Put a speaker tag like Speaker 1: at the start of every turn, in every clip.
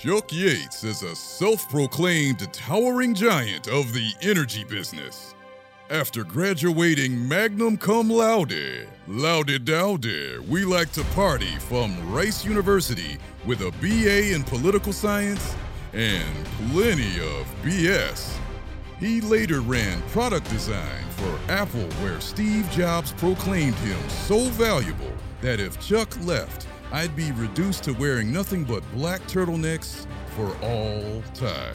Speaker 1: Chuck Yates is a self proclaimed towering giant of the energy business. After graduating magnum cum laude, laude daude, we like to party from Rice University with a BA in political science and plenty of BS. He later ran product design for Apple, where Steve Jobs proclaimed him so valuable that if Chuck left, I'd be reduced to wearing nothing but black turtlenecks for all time.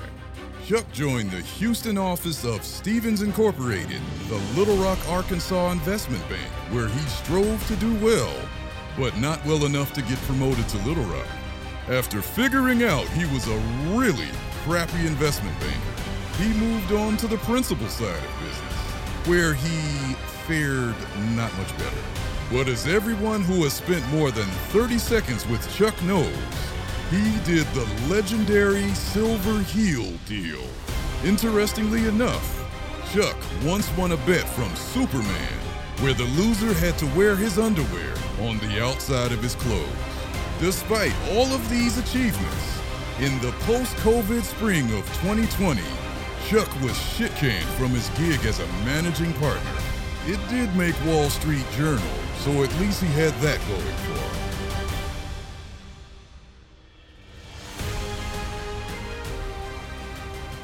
Speaker 1: Chuck joined the Houston office of Stephens Incorporated, the Little Rock, Arkansas investment bank, where he strove to do well, but not well enough to get promoted to Little Rock. After figuring out he was a really crappy investment banker, he moved on to the principal side of business, where he fared not much better. But as everyone who has spent more than 30 seconds with Chuck knows, he did the legendary Silver Hill deal. Interestingly enough, Chuck once won a bet from Superman where the loser had to wear his underwear on the outside of his clothes. Despite all of these achievements, in the post COVID spring of 2020, Chuck was shit canned from his gig as a managing partner. It did make Wall Street Journal, so at least he had that going for him.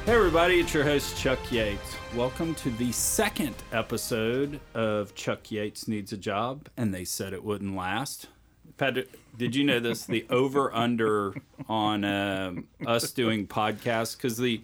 Speaker 2: Hey, everybody, it's your host, Chuck Yates. Welcome to the second episode of Chuck Yates Needs a Job, and they said it wouldn't last. Did you know this? The over under on um, us doing podcasts, because the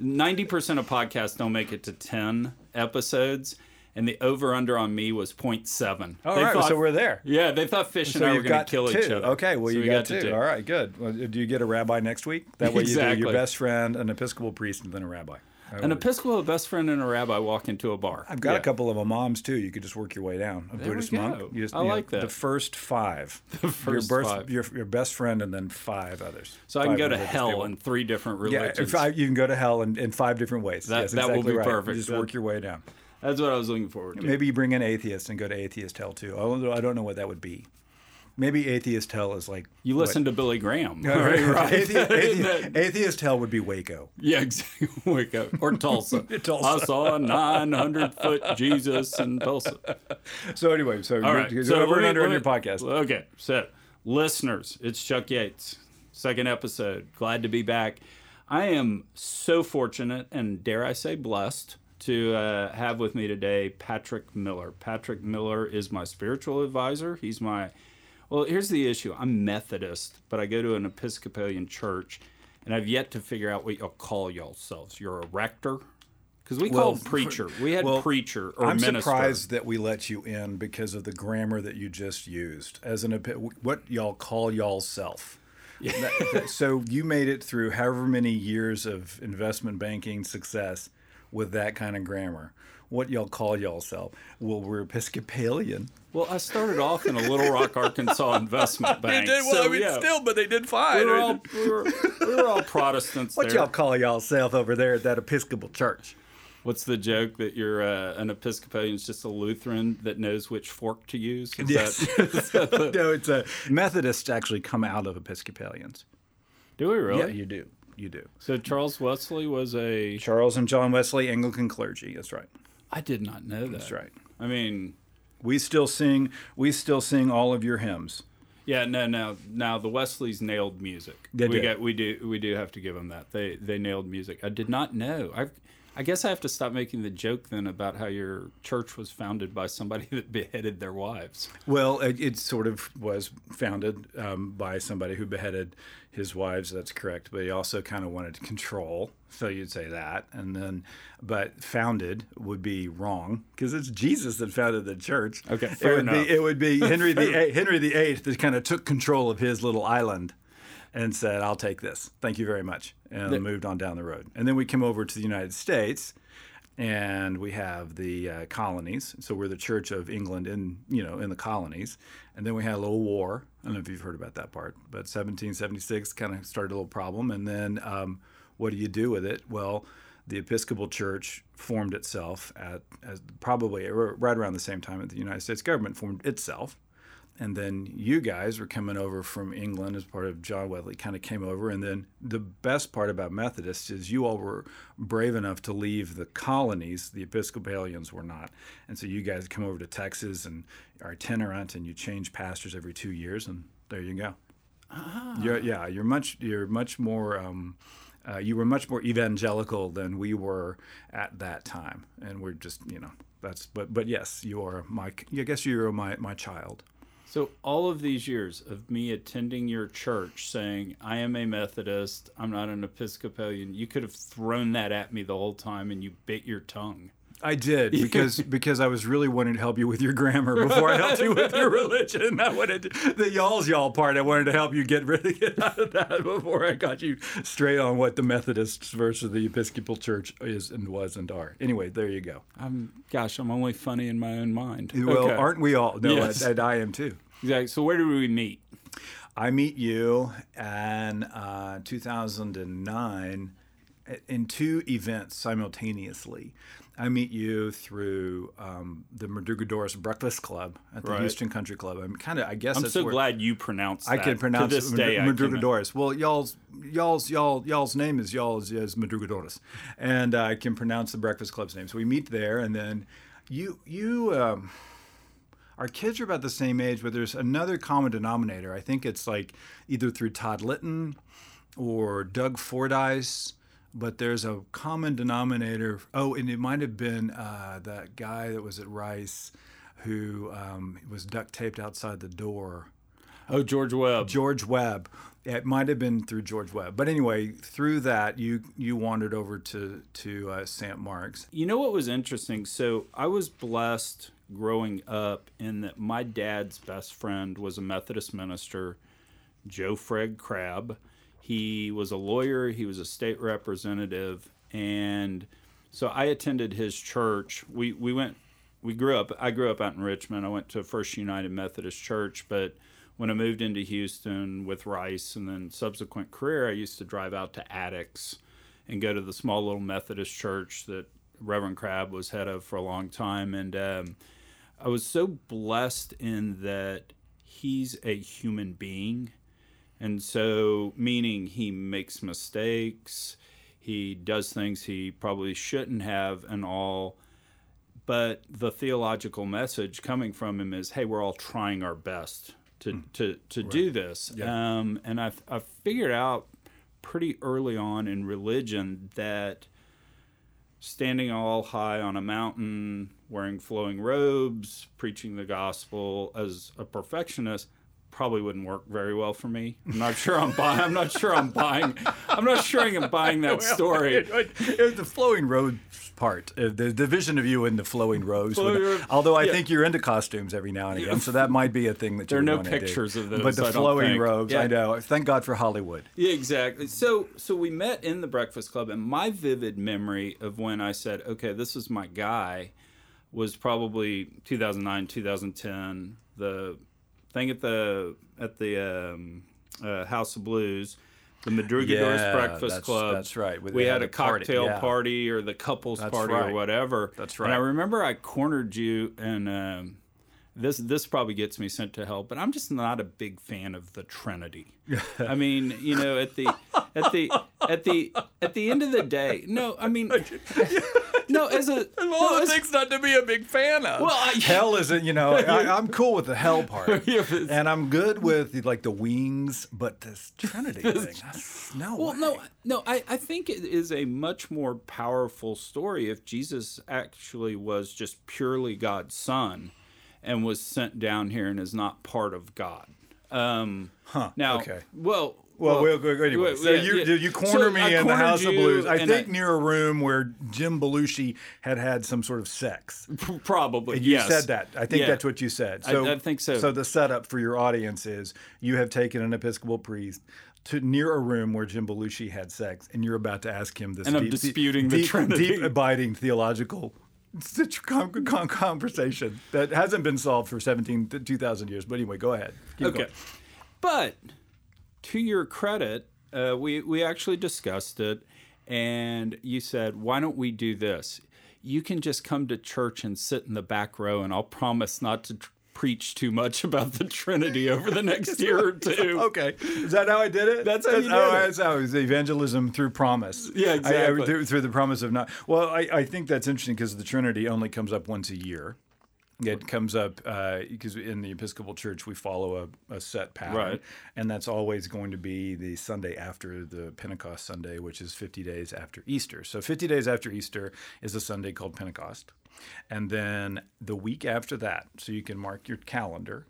Speaker 2: 90% of podcasts don't make it to 10 episodes, and the over under on me was 0.7.
Speaker 3: All right,
Speaker 2: thought-
Speaker 3: so we're there.
Speaker 2: Yeah, they thought Fish and
Speaker 3: So
Speaker 2: I were going
Speaker 3: got
Speaker 2: to kill
Speaker 3: two.
Speaker 2: each other.
Speaker 3: Okay, well
Speaker 2: So
Speaker 3: you
Speaker 2: we
Speaker 3: got,
Speaker 2: to
Speaker 3: two. All right, good. Well, do you get a rabbi next week? That way you do your best friend, an Episcopal priest, and then a rabbi. I
Speaker 2: An
Speaker 3: would-
Speaker 2: Episcopal, a best friend, and a rabbi walk into a bar.
Speaker 3: I've got
Speaker 2: Yeah.
Speaker 3: a couple of imams too. You could just work your way down. A
Speaker 2: There
Speaker 3: Buddhist monk. You just,
Speaker 2: I
Speaker 3: you know,
Speaker 2: like that.
Speaker 3: The first five.
Speaker 2: The first
Speaker 3: your,
Speaker 2: five.
Speaker 3: Your, your best friend and then five others.
Speaker 2: So I can go to hell
Speaker 3: people.
Speaker 2: in three different
Speaker 3: Yeah,
Speaker 2: religions.
Speaker 3: if I, you can go to hell in, in five different ways.
Speaker 2: That-
Speaker 3: yes,
Speaker 2: that will be
Speaker 3: right.
Speaker 2: perfect.
Speaker 3: You just
Speaker 2: That-
Speaker 3: work your way down.
Speaker 2: That's what I was looking forward to.
Speaker 3: Maybe you bring in atheists and go to atheist hell too. I don't know what that would be. Maybe atheist hell is like
Speaker 2: you listen to Billy Graham,
Speaker 3: Right,
Speaker 2: right?
Speaker 3: right. Atheist, atheist, atheist hell would be Waco.
Speaker 2: yeah, exactly. Waco or Tulsa.
Speaker 3: Tulsa.
Speaker 2: I saw a 900 foot Jesus in Tulsa.
Speaker 3: So anyway, so
Speaker 2: All right. so
Speaker 3: over and
Speaker 2: me-
Speaker 3: under on your podcast.
Speaker 2: Okay. So, listeners, it's Chuck Yates, second episode. Glad to be back. I am so fortunate and dare I say blessed to uh, have with me today Patrick Miller. Patrick Miller is my spiritual advisor. He's my, well, here's the issue I'm Methodist, but I go to an Episcopalian church, and I've yet to figure out what y'all call yourselves. You're a rector? Because we
Speaker 3: Well,
Speaker 2: call preacher. We had
Speaker 3: well,
Speaker 2: preacher or
Speaker 3: I'm
Speaker 2: minister.
Speaker 3: surprised that we let you in because of the grammar that you just used as an what y'all call y'all self. That- that- so you made it through however many years of investment banking success with that kind of grammar. What y'all call y'all self? Well, we're Episcopalian.
Speaker 2: Well, I started off in a Little Rock, Arkansas investment bank. They did so, I mean, yeah, still,
Speaker 3: but they did fine.
Speaker 2: we
Speaker 3: fine.
Speaker 2: were all we were, we were all Protestants
Speaker 3: what
Speaker 2: there.
Speaker 3: y'all call y'all self over there at that Episcopal church?
Speaker 2: What's the joke that you're uh, an Episcopalian is just a Lutheran that knows which fork to use? Is
Speaker 3: Yes.
Speaker 2: that- is that the-
Speaker 3: no, it's a Methodists actually come out of Episcopalians.
Speaker 2: do we really?
Speaker 3: Yeah, you do. You do.
Speaker 2: so Charles Wesley was a.
Speaker 3: Charles and John Wesley, Anglican clergy. That's right.
Speaker 2: I did not know that.
Speaker 3: That's right.
Speaker 2: I mean,
Speaker 3: We still sing. We still sing all of your hymns.
Speaker 2: yeah, no, no. Now the Wesleys nailed music.
Speaker 3: They
Speaker 2: we
Speaker 3: did.
Speaker 2: got we do we do have to give them that. They they nailed music. I did not know. I I guess I have to stop making the joke then about how your church was founded by somebody that beheaded their wives.
Speaker 3: Well, it, it sort of was founded um, by somebody who beheaded his wives. That's correct. But he also kind of wanted control. So you'd say that, and then, but founded would be wrong because it's Jesus that founded the church.
Speaker 2: Okay,
Speaker 3: it
Speaker 2: fair
Speaker 3: would
Speaker 2: enough.
Speaker 3: be it would be Henry the Henry the Eighth that kind of took control of his little island. And said, "I'll take this. Thank you very much," and moved on down the road. And then we came over to the United States, and we have the uh, colonies. So we're the Church of England in you know in the colonies, and then we had a little war. I don't know if you've heard about that part, but 1776 kind of started a little problem, and then um, what do you do with it? Well. The Episcopal Church formed itself at as probably right around the same time that the United States government formed itself and then you guys were coming over from England as part of John Wesley, kind of came over. And then the best part about Methodists is you all were brave enough to leave the colonies. The Episcopalians were not. And so you guys come over to Texas and are itinerant, and you change pastors every two years, and there you go. Ah. You're, yeah, you're much you're much more. Um, uh, you were much more evangelical than we were at that time, and we're just you know that's but but yes, you are my. I guess you're my my child.
Speaker 2: So, all of these years of me attending your church saying, I am a Methodist, I'm not an Episcopalian, you could have thrown that at me the whole time and you bit your tongue.
Speaker 3: I did because because I was really wanting to help you with your grammar before I helped you with your religion. I wanted to, the y'all's y'all part. I wanted to help you get rid of get out of that before I got you straight on what the Methodists versus the Episcopal Church is and was and are. Anyway, there you go.
Speaker 2: I'm gosh, I'm only funny in my own mind.
Speaker 3: Well, okay. aren't we all? No, yes. I, I am too.
Speaker 2: Exactly. So where do we meet?
Speaker 3: I meet you in uh, 2009 in two events simultaneously. I meet you through um, the Madrugadores Breakfast Club at the right. Houston Country Club. I'm kind of, I guess.
Speaker 2: I'm so glad you pronounced. I
Speaker 3: can pronounce
Speaker 2: to this day.
Speaker 3: Madrugadores. Well, y'all's y'all's y'all y'all's name is y'all's is Madrugadores, and I can pronounce the Breakfast Club's name. So we meet there, and then you you. Um, our kids are about the same age, but there's another common denominator. I think it's like either through Todd Litton or Doug Fordyce, but there's a common denominator. Oh, and it might have been uh, that guy that was at Rice who um, was duct taped outside the door.
Speaker 2: Oh, George Webb.
Speaker 3: George Webb. It might have been through George Webb, but anyway, through that you you wandered over to to uh, St. Mark's.
Speaker 2: You know what was interesting? So I was blessed growing up in that my dad's best friend was a Methodist minister, Joe Fred Crabb. He was a lawyer, he was a state representative, and so I attended his church. We we went we grew up I grew up out in Richmond. I went to First United Methodist Church, but when I moved into Houston with Rice and then subsequent career, I used to drive out to Attucks and go to the small little Methodist church that Reverend Crabb was head of for a long time. And um, I was so blessed in that he's a human being. And so, meaning he makes mistakes, he does things he probably shouldn't have, and all. But the theological message coming from him is hey, we're all trying our best to, mm. to, to right. do this. Yeah. Um, and I, I figured out pretty early on in religion that standing all high on a mountain, wearing flowing robes, preaching the gospel as a perfectionist probably wouldn't work very well for me. I'm not sure I'm buying. I'm not sure I'm buying. I'm not sure I'm buying that well, story. It,
Speaker 3: it, it, the flowing robes part, uh, the division of you in the flowing robes. Flowing although I yeah. think you're into costumes every now and again, so that might be a thing that
Speaker 2: there
Speaker 3: are
Speaker 2: no pictures
Speaker 3: do.
Speaker 2: of those.
Speaker 3: But the
Speaker 2: I
Speaker 3: flowing robes, yeah. I know. Thank God for Hollywood.
Speaker 2: Yeah, exactly. So, so we met in the Breakfast Club, and my vivid memory of when I said, "Okay, this is my guy," was probably 2009, 2010. The thing at the at the um, uh, House of Blues, the Madrugadores yeah, Breakfast
Speaker 3: that's,
Speaker 2: Club.
Speaker 3: That's right.
Speaker 2: we had, a cocktail party, yeah. party, or the couples that's party right. or whatever.
Speaker 3: That's right.
Speaker 2: And I remember I cornered you and. Um, this this probably gets me sent to hell, but I'm just not a big fan of the Trinity. I mean, you know, at the at the at the at the end of the day, no, I mean, no, as a
Speaker 3: all no, the things not to be a big fan of. Well, I, hell isn't, you know, I, am cool with the hell part, and I'm good with like the wings, but this Trinity thing, no.
Speaker 2: Well, way. no, no, I I think it is a much more powerful story if Jesus actually was just purely God's son and was sent down here and is not part of God. Um,
Speaker 3: huh.
Speaker 2: Now,
Speaker 3: okay.
Speaker 2: Well,
Speaker 3: well, well, well anyway, so yeah, you yeah. you corner so me in the House of Blues. I think I, near a room where Jim Belushi had had some sort of sex.
Speaker 2: Probably,
Speaker 3: and you
Speaker 2: yes.
Speaker 3: said that. I think yeah. that's what you said.
Speaker 2: So, I, I, think so.
Speaker 3: So the setup for your audience is you have taken an Episcopal priest to near a room where Jim Belushi had sex, and you're about to ask him this.
Speaker 2: And
Speaker 3: deep,
Speaker 2: I'm disputing
Speaker 3: deep,
Speaker 2: the Trinity.
Speaker 3: deep abiding theological such a conversation that hasn't been solved for 17 2000 years but anyway go ahead.
Speaker 2: Keep okay. going. but to your credit uh, we we actually discussed it and you said why don't we do this? You can just come to church and sit in the back row and i'll promise not to tr- preach too much about the Trinity over the next year or two.
Speaker 3: Okay, is that how I did it?
Speaker 2: That's how you did
Speaker 3: oh,
Speaker 2: it.
Speaker 3: That's how it was evangelism through promise.
Speaker 2: Yeah,
Speaker 3: I- I-
Speaker 2: exactly.
Speaker 3: through, the promise of not. Well, I, I think that's interesting because the Trinity only comes up once a year. It comes up uh, because in the Episcopal Church we follow a, a set pattern,
Speaker 2: Right.
Speaker 3: and that's always going to be the Sunday after the Pentecost Sunday, which is 50 days after Easter. So 50 days after Easter is a Sunday called Pentecost, and then the week after that, so you can mark your calendar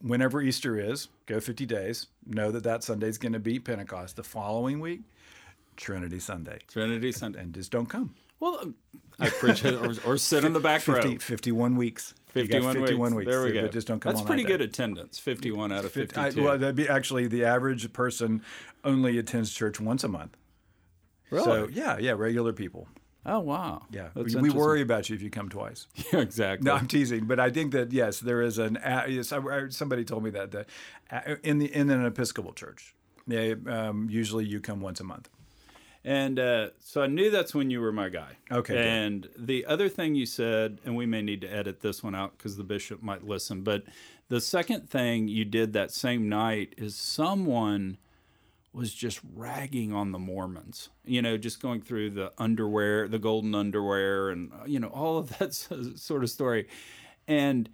Speaker 3: whenever Easter is, go 50 days. Know that that Sunday is going to be Pentecost. The following week, Trinity Sunday.
Speaker 2: Trinity Sunday.
Speaker 3: And just don't come.
Speaker 2: Well, um, I preach or, or sit in the back
Speaker 3: 50,
Speaker 2: row.
Speaker 3: 51 weeks.
Speaker 2: 51,
Speaker 3: 51
Speaker 2: weeks.
Speaker 3: weeks.
Speaker 2: There we
Speaker 3: but
Speaker 2: go.
Speaker 3: Just don't come
Speaker 2: That's pretty
Speaker 3: that
Speaker 2: good
Speaker 3: day.
Speaker 2: attendance. 51 out of
Speaker 3: Fifty-
Speaker 2: 52.
Speaker 3: I, well, that'd be actually the average person only attends church once a month.
Speaker 2: really?
Speaker 3: So, yeah, yeah, regular people.
Speaker 2: Oh, wow.
Speaker 3: Yeah.
Speaker 2: That's
Speaker 3: we worry about you if you come twice.
Speaker 2: Yeah, exactly.
Speaker 3: No, I'm teasing, but I think that yes, there is an. a- Yes, somebody told me that that uh, in the in an Episcopal church, they, um, usually you come once a month.
Speaker 2: And uh, so I knew that's when you were my guy.
Speaker 3: Okay, good.
Speaker 2: And the other thing you said, and we may need to edit this one out because the bishop might listen, but the second thing you did that same night is someone was just ragging on the Mormons, you know, just going through the underwear, the golden underwear, and, uh, you know, all of that sort of story. And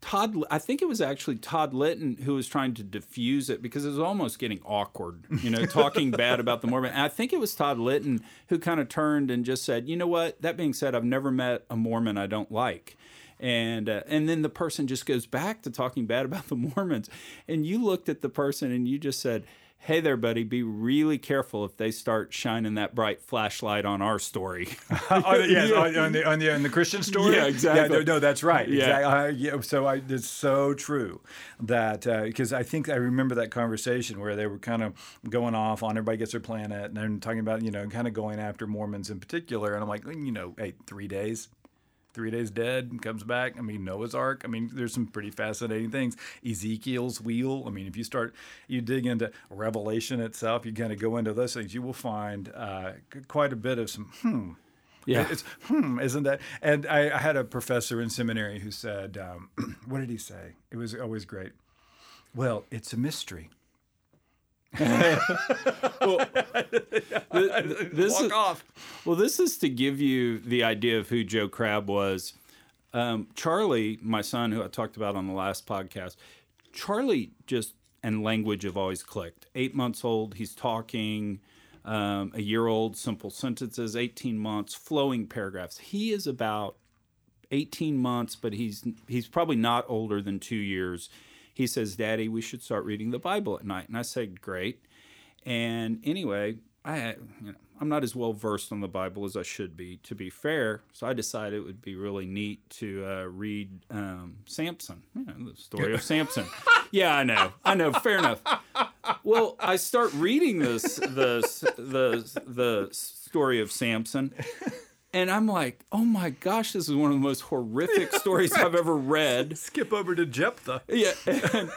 Speaker 2: Todd, I think it was actually Todd Litton who was trying to diffuse it because it was almost getting awkward, you know, talking bad about the Mormon. And I think it was Todd Litton who kind of turned and just said, you know what? That being said, I've never met a Mormon I don't like. And uh, and then the person just goes back to talking bad about the Mormons. And you looked at the person and you just said, hey there, buddy, be really careful if they start shining that bright flashlight on our story.
Speaker 3: oh, yes, on, on the on the on the Christian story.
Speaker 2: Yeah, exactly.
Speaker 3: no, no, that's right.
Speaker 2: Yeah.
Speaker 3: Exactly. I, uh, yeah, so I, it's so true that uh, because I think I remember that conversation where they were kind of going off on everybody gets their planet and then talking about you know kind of going after Mormons in particular, and I'm like, you know, hey, three days. Three days dead and comes back. I mean, Noah's Ark. I mean, there's some pretty fascinating things. Ezekiel's wheel. I mean, if you start, you dig into Revelation itself, you kind of go into those things, you will find uh, quite a bit of some, hmm,
Speaker 2: yeah.
Speaker 3: it's hmm, isn't that? And I, I had a professor in seminary who said, um, "What did he say? It was always great. Well, it's a mystery.
Speaker 2: this
Speaker 3: Walk
Speaker 2: is,
Speaker 3: off.
Speaker 2: Well, this is to give you the idea of who Joe Crabb was. Um, Charlie, my son, who I talked about on the last podcast, Charlie just and language have always clicked. Eight months old, he's talking. Um, a year old, simple sentences. Eighteen months, flowing paragraphs. He is about 18 months, but he's he's probably not older than two years. He says, "Daddy, we should start reading the Bible at night." And I said, "Great." And anyway, I you know I'm not as well versed on the Bible as I should be, to be fair. So I decided it would be really neat to uh, read um, Samson, you know, the story of Samson. Yeah, I know, I know. Fair enough. Well, I start reading this the the the story of Samson. And I'm like, oh my gosh, this is one of the most horrific stories I've ever read.
Speaker 3: Skip over to Jephthah.
Speaker 2: Yeah. And,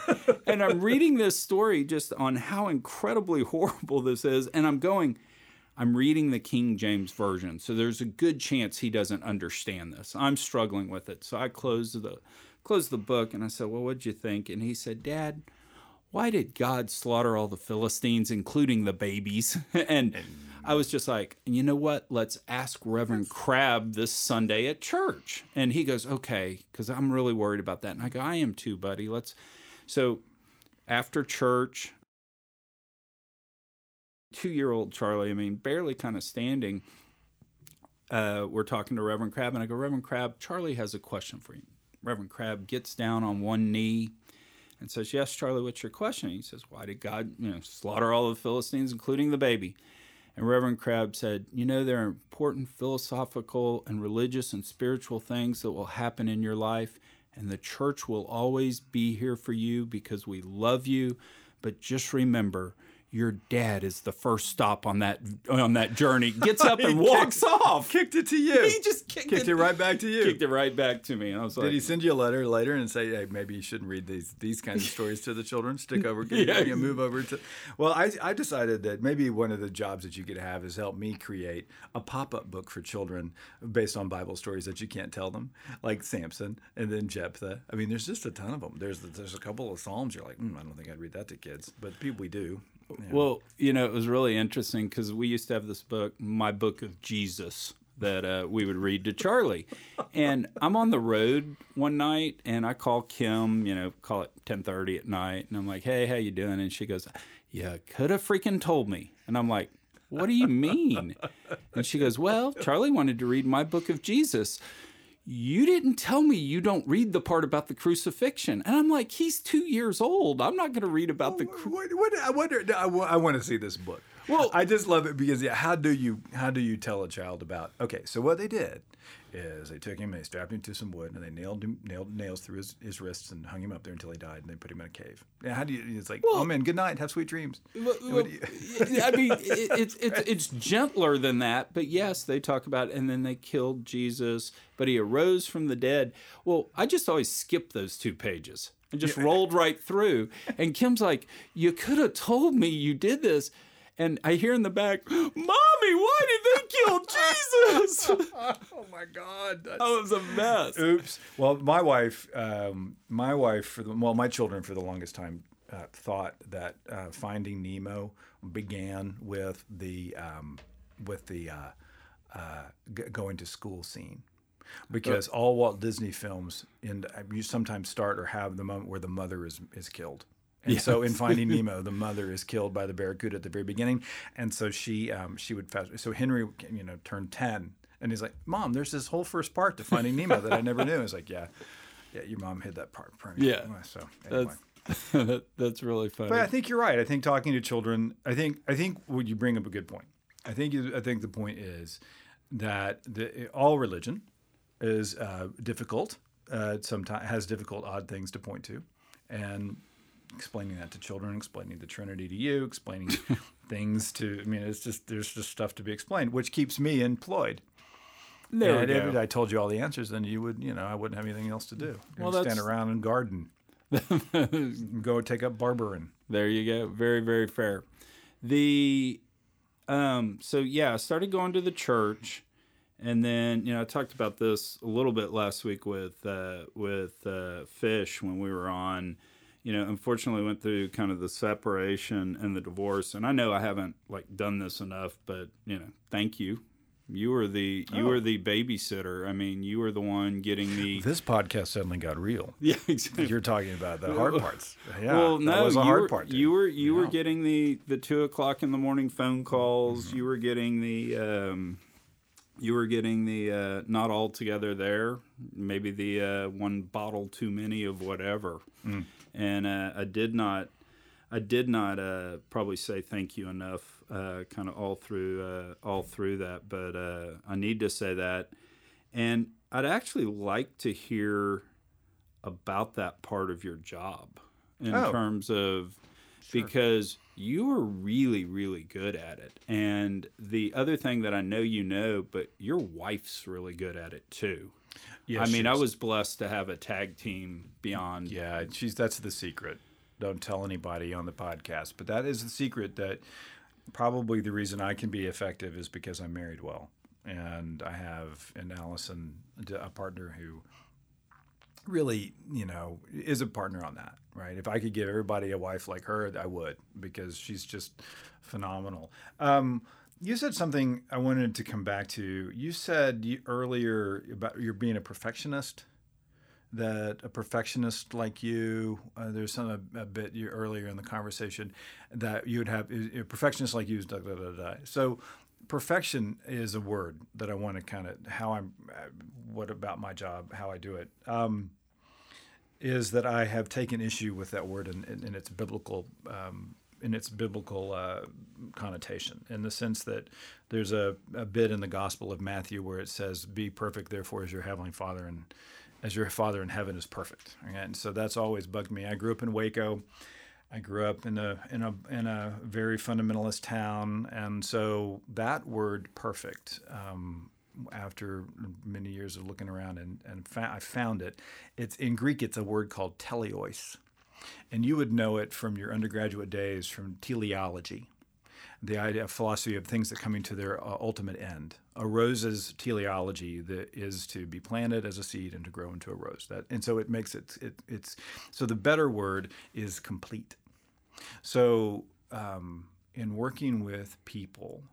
Speaker 2: and I'm reading this story just on how incredibly horrible this is. And I'm going, I'm reading the King James Version. So there's a good chance he doesn't understand this. I'm struggling with it. So I closed the closed the book and I said, Well, what'd you think? And he said, Dad, why did God slaughter all the Philistines, including the babies? and I was just like, you know what? Let's ask Reverend Crabb this Sunday at church. And he goes, okay, because I'm really worried about that. And I go, I am too, buddy. Let's. So after church, two year old Charlie, I mean, barely kind of standing, uh, we're talking to Reverend Crabb. And I go, Reverend Crabb, Charlie has a question for you. Reverend Crabb gets down on one knee and says, Yes, Charlie, what's your question? he says, Why did God you know, slaughter all the Philistines, including the baby? And Reverend Crabb said, You know, there are important philosophical and religious and spiritual things that will happen in your life, and the church will always be here for you because we love you. But just remember, your dad is the first stop on that on that journey. Gets up and walks off.
Speaker 3: Kicked it to you.
Speaker 2: He just kicked,
Speaker 3: kicked it right back to you.
Speaker 2: Kicked it right back to me. And I was like,
Speaker 3: Did he send you a letter later and say, "Hey, maybe you shouldn't read these these kinds of stories to the children. Stick over, can
Speaker 2: Yeah.
Speaker 3: you move over to." Well, I I decided that maybe one of the jobs that you could have is help me create a pop up book for children based on Bible stories that you can't tell them, like Samson and then Jephthah. I mean, there's just a ton of them. There's there's a couple of Psalms. You're like, mm, I don't think I'd read that to kids, but people we do. Yeah.
Speaker 2: Well, you know, it was really interesting because we used to have this book, My Book of Jesus, that uh, we would read to Charlie. And I'm on the road one night, and I call Kim. You know, call it 10:30 at night, and I'm like, "Hey, how you doing?" And she goes, "You could have freaking told me." And I'm like, "What do you mean?" And she goes, "Well, Charlie wanted to read My Book of Jesus." You didn't tell me you don't read the part about the crucifixion. And I'm like, he's two years old. I'm not going to read about the cru-
Speaker 3: What, what, I wonder. I, I want to see this book.
Speaker 2: Well-
Speaker 3: I just love it because yeah, how do you how do you tell a child about? Okay, so what they did is they took him and they strapped him to some wood and they nailed him nailed nails through his, his wrists and hung him up there until he died and they put him in a cave. Yeah, how do you? It's like, oh man, good night, have sweet dreams.
Speaker 2: Well, well,
Speaker 3: you-
Speaker 2: I mean, it, it's it's it's gentler than that, but yes, they talk about, and then they killed Jesus, but he arose from the dead. Well, I just always skip those two pages and just rolled right through. And Kim's like, "You could have told me you did this." And I hear in the back, "Mommy, why did they kill Jesus?"
Speaker 3: oh my God, that's
Speaker 2: I was a mess.
Speaker 3: Oops. Well, my wife, um, my wife for the well, my children for the longest time uh, thought that uh, Finding Nemo began with the um, with the uh, uh, g- going to school scene. Because all Walt Disney films, in you sometimes start or have the moment where the mother is is killed, and so in Finding Nemo, the mother is killed by the barracuda at the very beginning, and so she um, she would fast. So Henry, you know, turned ten, and he's like, "Mom, there's this whole first part to Finding Nemo that I never knew." It's like, "Yeah, yeah, your mom hid that part from me."
Speaker 2: Yeah.
Speaker 3: So anyway.
Speaker 2: That's that, that's really funny.
Speaker 3: But I think you're right. I think talking to children, I think I think would you bring up a good point. I think you- I think the point is that the, all religion is uh, difficult. Uh, sometimes has difficult, odd things to point to, and explaining that to children, explaining the Trinity to you, explaining things to. I mean, it's just there's just stuff to be explained, which keeps me employed.
Speaker 2: there
Speaker 3: and if. I told you all the answers, then you would, you know, I wouldn't have anything else to do.
Speaker 2: Well,
Speaker 3: Well, stand around and garden, go take up barbering.
Speaker 2: There you go. Very, very fair. The um so yeah, I started going to the church and then, you know, I talked about this a little bit last week with uh with uh Fish when we were on you know, unfortunately went through kind of the separation and the divorce. And I know I haven't like done this enough, but you know, thank you. You were the you
Speaker 3: Oh.
Speaker 2: were the babysitter. I mean, you were the one getting the
Speaker 3: This podcast suddenly got real.
Speaker 2: Yeah, exactly.
Speaker 3: You're talking about the hard parts. Yeah,
Speaker 2: well,
Speaker 3: that was a hard
Speaker 2: were,
Speaker 3: part.
Speaker 2: You were you were getting the the two o'clock in the morning phone calls.
Speaker 3: Mm-hmm.
Speaker 2: You were getting the um, you were getting the uh, not all together there. Maybe the uh, one bottle too many of whatever.
Speaker 3: Mm.
Speaker 2: And uh, I did not. I did not uh, probably say thank you enough, uh, kind of all through uh, all through that, but uh, I need to say that, and I'd actually like to hear about that part of your job in
Speaker 3: Oh.
Speaker 2: terms of because you are really really good at it. And the other thing that i know you know but your wife's really good at it too.
Speaker 3: Yeah,
Speaker 2: i mean i was blessed to have a tag team beyond
Speaker 3: Yeah, she's that's the secret. Don't tell anybody on the podcast, but that is the secret that probably the reason I can be effective is because I'm married well, and I have in Allison a partner who really, you know, is a partner on that, right? If I could give everybody a wife like her, I would because she's just phenomenal. Um, you said something I wanted to come back to. You said earlier about you're being a perfectionist that a perfectionist like you, uh, there's some a, a bit you, earlier in the conversation that you would have a perfectionist like you. is Da, da, da, da. So, perfection is a word that I want to kind of how I'm. Uh, what about my job? How I do it um, is that I have taken issue with that word in, in, in its biblical. Um, in its biblical uh, connotation, in the sense that there's a, a bit in the Gospel of Matthew where it says, "Be perfect, therefore, as your heavenly Father and as your Father in heaven is perfect." And so that's always bugged me. I grew up in Waco. I grew up in a in a in a very fundamentalist town, and so that word "perfect." Um, after many years of looking around and, and fa- I found it. It's in Greek. It's a word called teleos, and you would know it from your undergraduate days from teleology, the idea of philosophy of things that coming to their uh, ultimate end. A rose's teleology that is to be planted as a seed and to grow into a rose. That and so it makes it, it it's so the better word is complete. So um, in working with people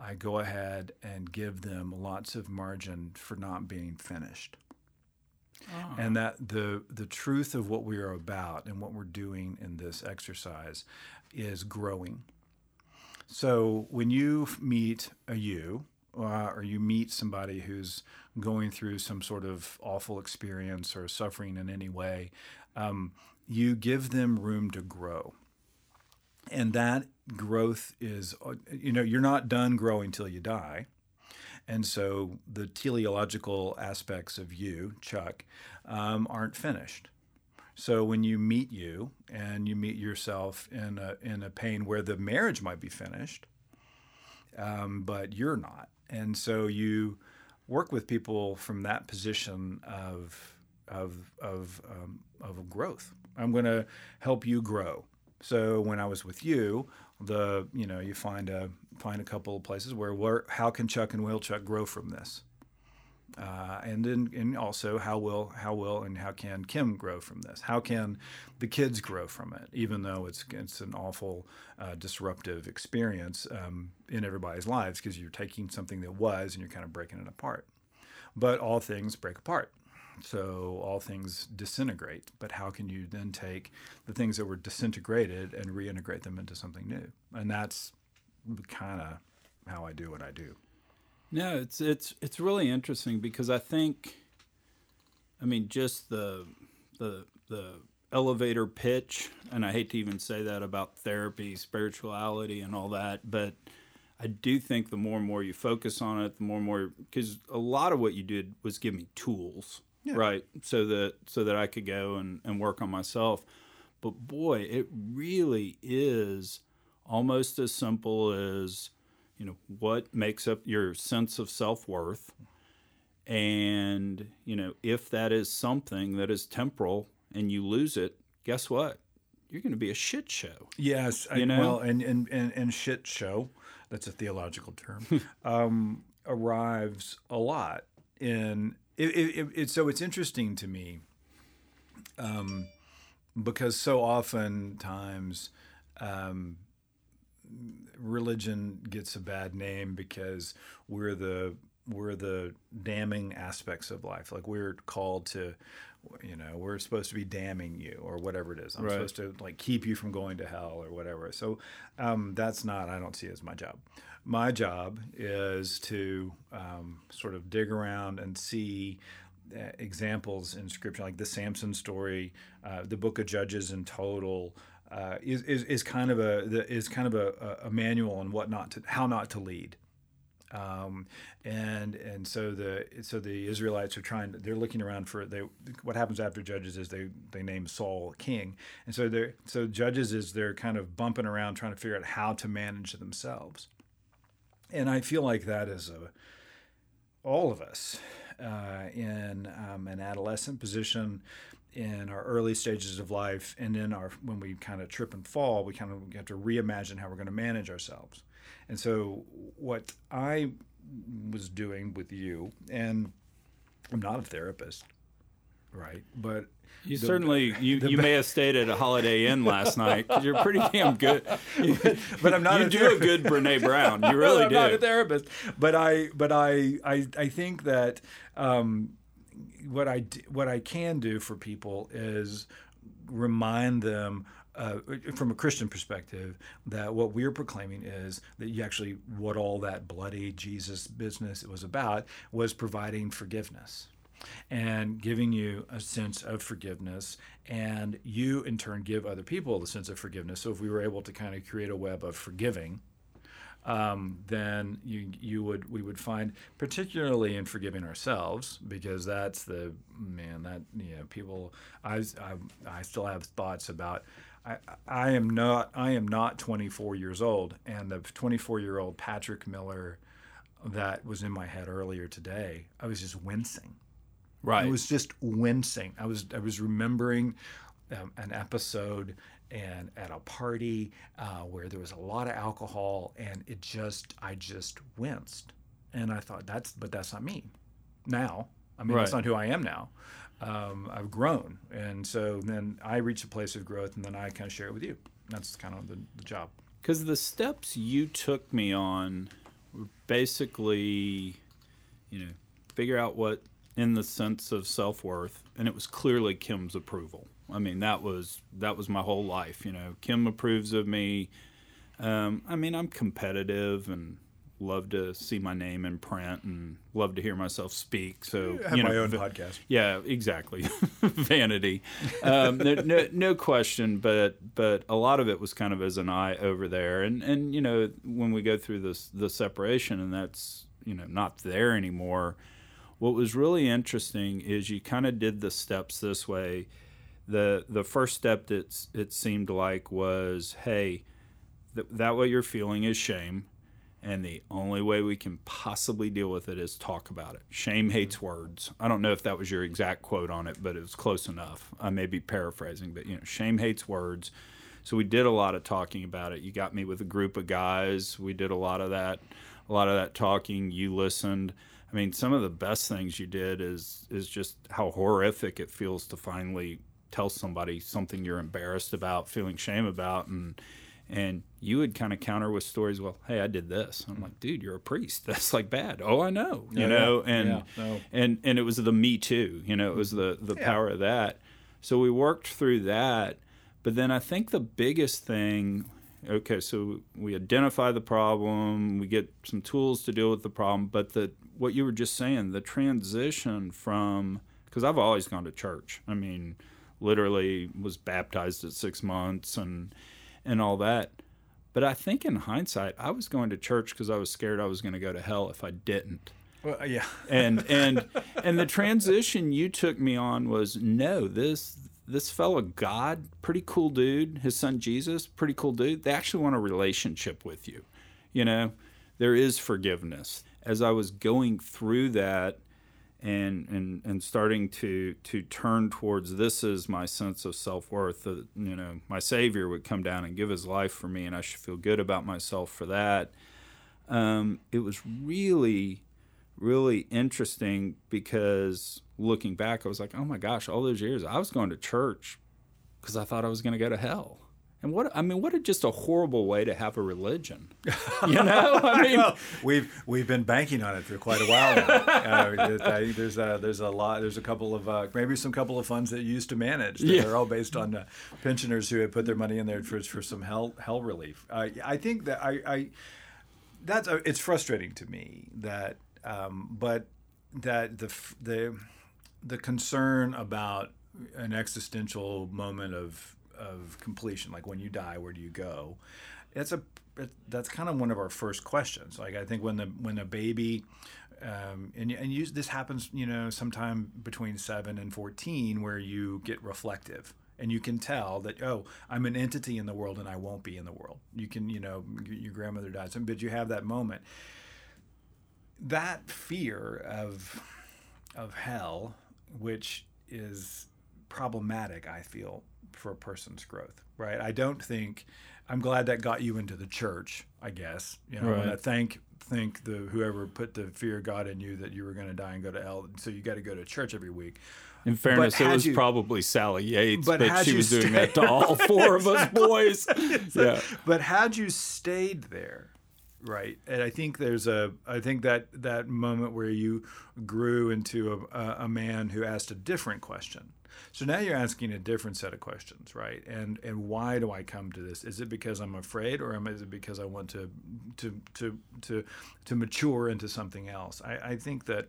Speaker 3: I go ahead and give them lots of margin for not being finished. Oh. And that the the truth of what we are about and what we're doing in this exercise is growing. So when you meet a you, uh, or you meet somebody who's going through some sort of awful experience or suffering in any way, um, you give them room to grow and that growth is you know you're not done growing till you die. And so the teleological aspects of you chuck um, aren't finished. So when you meet you and you meet yourself in a, in a pain where the marriage might be finished um, but you're not. And so you work with people from that position of of of um, of growth. I'm going to help you grow. So when I was with you, the you know you find a find a couple of places where where how can Chuck and Will Chuck grow from this, uh, and then and also how will how will and how can Kim grow from this? How can the kids grow from it? Even though it's it's an awful uh, disruptive experience um, in everybody's lives because you're taking something that was and you're kind of breaking it apart. But all things break apart. So all things disintegrate, but how can you then take the things that were disintegrated and reintegrate them into something new? And that's kind of how I do what I do.
Speaker 2: No, it's it's it's really interesting because I think, I mean, just the the the elevator pitch, and I hate to even say that about therapy, spirituality, and all that, but I do think the more and more you focus on it, the more and more because a lot of what you did was give me tools yeah. right? So that so that I could go and, and work on myself. But boy, it really is almost as simple as you know what makes up your sense of self worth, and you know if that is something that is temporal and you lose it, guess what? You're going to be a shit show.
Speaker 3: Yes, you I, know, well, and, and and and shit show. That's a theological term. um, arrives a lot in it, it, it, so it's interesting to me um, because so oftentimes um, religion gets a bad name because we're the we're the damning aspects of life. Like we're called to, you know, we're supposed to be damning you or whatever it is. I'm right. supposed to like keep you from going to hell or whatever. So um, that's not. I don't see it as my job my job is to um, sort of dig around and see uh, examples in scripture, like the Samson story, uh, the Book of Judges in total. Uh, is, is, is kind of a is kind of a, a manual on what not to how not to lead, um, and and so the so the Israelites are trying they're looking around for they what happens after Judges is they they name Saul king, and so they so Judges is they're kind of bumping around trying to figure out how to manage themselves, and I feel like that is a, all of us uh, in um, an adolescent position in our early stages of life. And in our when we kind of trip and fall we kind of have to reimagine how we're going to manage ourselves. And so what i was doing with you and i'm not a therapist right but
Speaker 2: you the, certainly you, you may have stayed at a Holiday Inn last night because you're pretty damn good.
Speaker 3: but I'm not.
Speaker 2: You
Speaker 3: a
Speaker 2: do a good Brene Brown. You really
Speaker 3: I'm
Speaker 2: do.
Speaker 3: not a therapist, but I but I I I think that um, what I what I can do for people is remind them uh, from a Christian perspective, that what we're proclaiming is that you actually, what all that bloody Jesus business was about was providing forgiveness and giving you a sense of forgiveness and you in turn give other people the sense of forgiveness so if we were able to kind of create a web of forgiving um, then you you would we would find particularly in forgiving ourselves because that's the man that you know people I I, I still have thoughts about I, I am not I am not 24 years old, and the 24 year old Patrick Miller that was in my head earlier today, I was just wincing.
Speaker 2: Right.
Speaker 3: I was just wincing. I was I was remembering um, an episode and at a party uh, where there was a lot of alcohol, and it just I just winced, and I thought that's but that's not me. Now, I mean that's not who I am now. Um, I've grown, and so then I reach a place of growth, and then I kind of share it with you. That's kind of the, the job.
Speaker 2: Because the steps you took me on were basically, you know, figure out what in the sense of self worth, and it was clearly Kim's approval. I mean, that was that was my whole life. You know, Kim approves of me. Um, I mean, I'm competitive and love to see my name in print and love to hear myself speak. So
Speaker 3: I have
Speaker 2: you know,
Speaker 3: my own
Speaker 2: v-
Speaker 3: podcast.
Speaker 2: yeah, exactly. Vanity, um, no, no, no question. But but a lot of it was kind of as an eye over there, and and you know when we go through this the separation, and that's you know not there anymore. What was really interesting is you kind of did the steps this way. The the first step that it seemed like was, hey, th- that what you're feeling is shame and the only way we can possibly deal with it is talk about it. Shame mm-hmm. hates words. I don't know if that was your exact quote on it, but it was close enough. I may be paraphrasing, but you know, shame hates words. So we did a lot of talking about it. You got me with a group of guys. We did a lot of that, a lot of that talking. You listened. I mean, some of the best things you did is is just how horrific it feels to finally tell somebody something you're embarrassed about, feeling shame about, and and you would kind of counter with stories. Well, hey, I did this. I'm like, dude, you're a priest. That's like bad. Oh, I know. You
Speaker 3: Yeah,
Speaker 2: know,
Speaker 3: yeah,
Speaker 2: and
Speaker 3: yeah, no.
Speaker 2: and and it was the me too. You know, it was the the power of that. So we worked through that. But then I think the biggest thing. Okay, so we identify the problem. We get some tools to deal with the problem. But the what you were just saying, the transition from because I've always gone to church. I mean, literally was baptized at six months and and all that. But I think in hindsight, I was going to church because I was scared I was going to go to hell if I didn't.
Speaker 3: Well, yeah.
Speaker 2: And and and the transition you took me on was no, this this fellow God, pretty cool dude, his son Jesus, pretty cool dude. They actually want a relationship with you. You know, there is forgiveness. As I was going through that and and and starting to to turn towards this is my sense of self-worth that you know my savior would come down and give his life for me and I should feel good about myself for that. Um, it was really really interesting because looking back I was like oh my gosh all those years I was going to church because I thought I was going to go to hell and what I mean what a just a horrible way to have a religion you know I mean
Speaker 3: we've we've been banking on it for quite a while now. uh, I- there's a there's a lot there's a couple of uh, maybe some couple of funds that you used to manage. That
Speaker 2: Yeah.
Speaker 3: are all based on uh, pensioners who had put their money in there for for some hell hell relief. Uh, I think that I, I that's uh, it's frustrating to me that um, but that the the the concern about an existential moment of of completion, like when you die, where do you go? It's a that's kind of one of our first questions. Like I think when the when a baby um, and and you, this happens, you know, sometime between seven and fourteen, where you get reflective and you can tell that oh, I'm an entity in the world and I won't be in the world. You can, you know, your grandmother dies, but you have that moment. That fear of of hell, which is problematic, I feel, for a person's growth. Right? I don't think. I'm glad that got you into the church. I guess you know. And I
Speaker 2: Right.
Speaker 3: thank thank the whoever put the fear of God in you that you were going to die and go to hell. So you got to go to church every week.
Speaker 2: In fairness, it was
Speaker 3: you-
Speaker 2: probably Sally Yates,
Speaker 3: but
Speaker 2: but, she was doing that to all four of us boys. yeah.
Speaker 3: But had you stayed there, right? And I think there's a, I think that that moment where you grew into a, a, man who asked a different question. So now you're asking a different set of questions, right? And and why do I come to this? Is it because I'm afraid, or am- is it because I want to to to to to mature into something else? I, I think that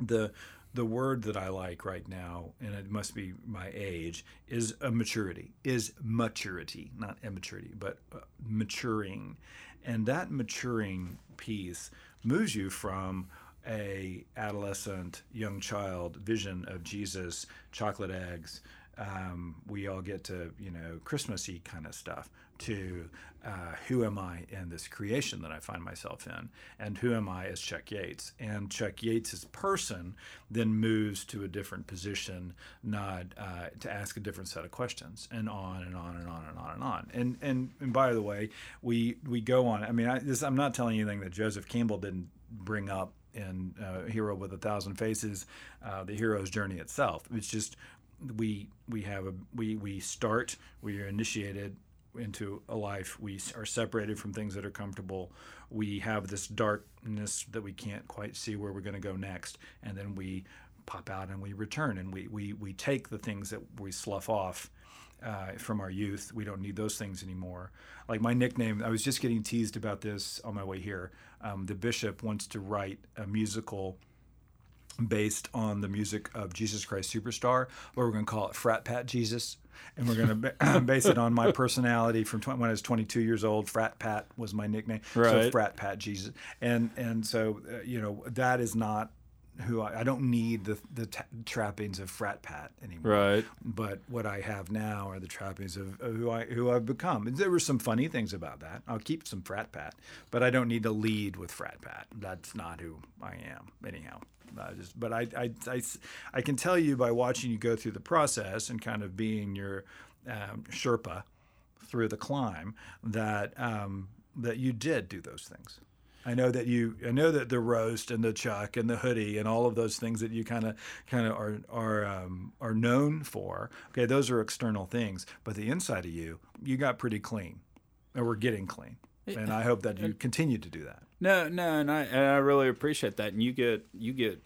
Speaker 3: the the word that I like right now, and it must be my age, is a maturity. Is maturity, not immaturity, but uh, maturing, and that maturing piece moves you from a adolescent young child vision of Jesus, chocolate eggs, um, we all get to you know Christmassy kind of stuff to uh, who am I in this creation that I find myself in, and who am I as Chuck Yates, and Chuck Yates's person then moves to a different position, not uh, to ask a different set of questions, and on and on and on and on and on. And and and by the way, we we go on. I mean, I, this, I'm not telling you anything that Joseph Campbell didn't bring up in uh, Hero with a Thousand Faces, uh, the hero's journey itself. It's just we we have a we we start we are initiated into a life. We are separated from things that are comfortable. We have this darkness that we can't quite see where we're going to go next and then we pop out and we return and we we, we take the things that we slough off uh, from our youth. We don't need those things anymore. Like my nickname i was just getting teased about this on my way here. Um, the bishop wants to write a musical based on the music of Jesus Christ Superstar, where we're going to call it Frat Pat Jesus. And we're going to base it on my personality from 20, when I was 22 years old. Frat Pat was my nickname.
Speaker 2: Right.
Speaker 3: So Frat Pat Jesus. And and so uh, you know that is not who I, I don't need the the ta- trappings of Frat Pat anymore.
Speaker 2: Right.
Speaker 3: But what I have now are the trappings of, of who I who I've become. And there were some funny things about that. I'll keep some Frat Pat, but I don't need to lead with Frat Pat. That's not who I am anyhow. I just, but I, I, I, I can tell you by watching you go through the process and kind of being your um, Sherpa through the climb that um, that you did do those things. I know that you, I know that the roast and the chuck and the hoodie and all of those things that you kind of, kind of are are um, are known for. Okay, those are external things, but the inside of you, you got pretty clean, and we're getting clean, and I hope that you continue to do that.
Speaker 2: No, no, and I and I really appreciate that, and you get you get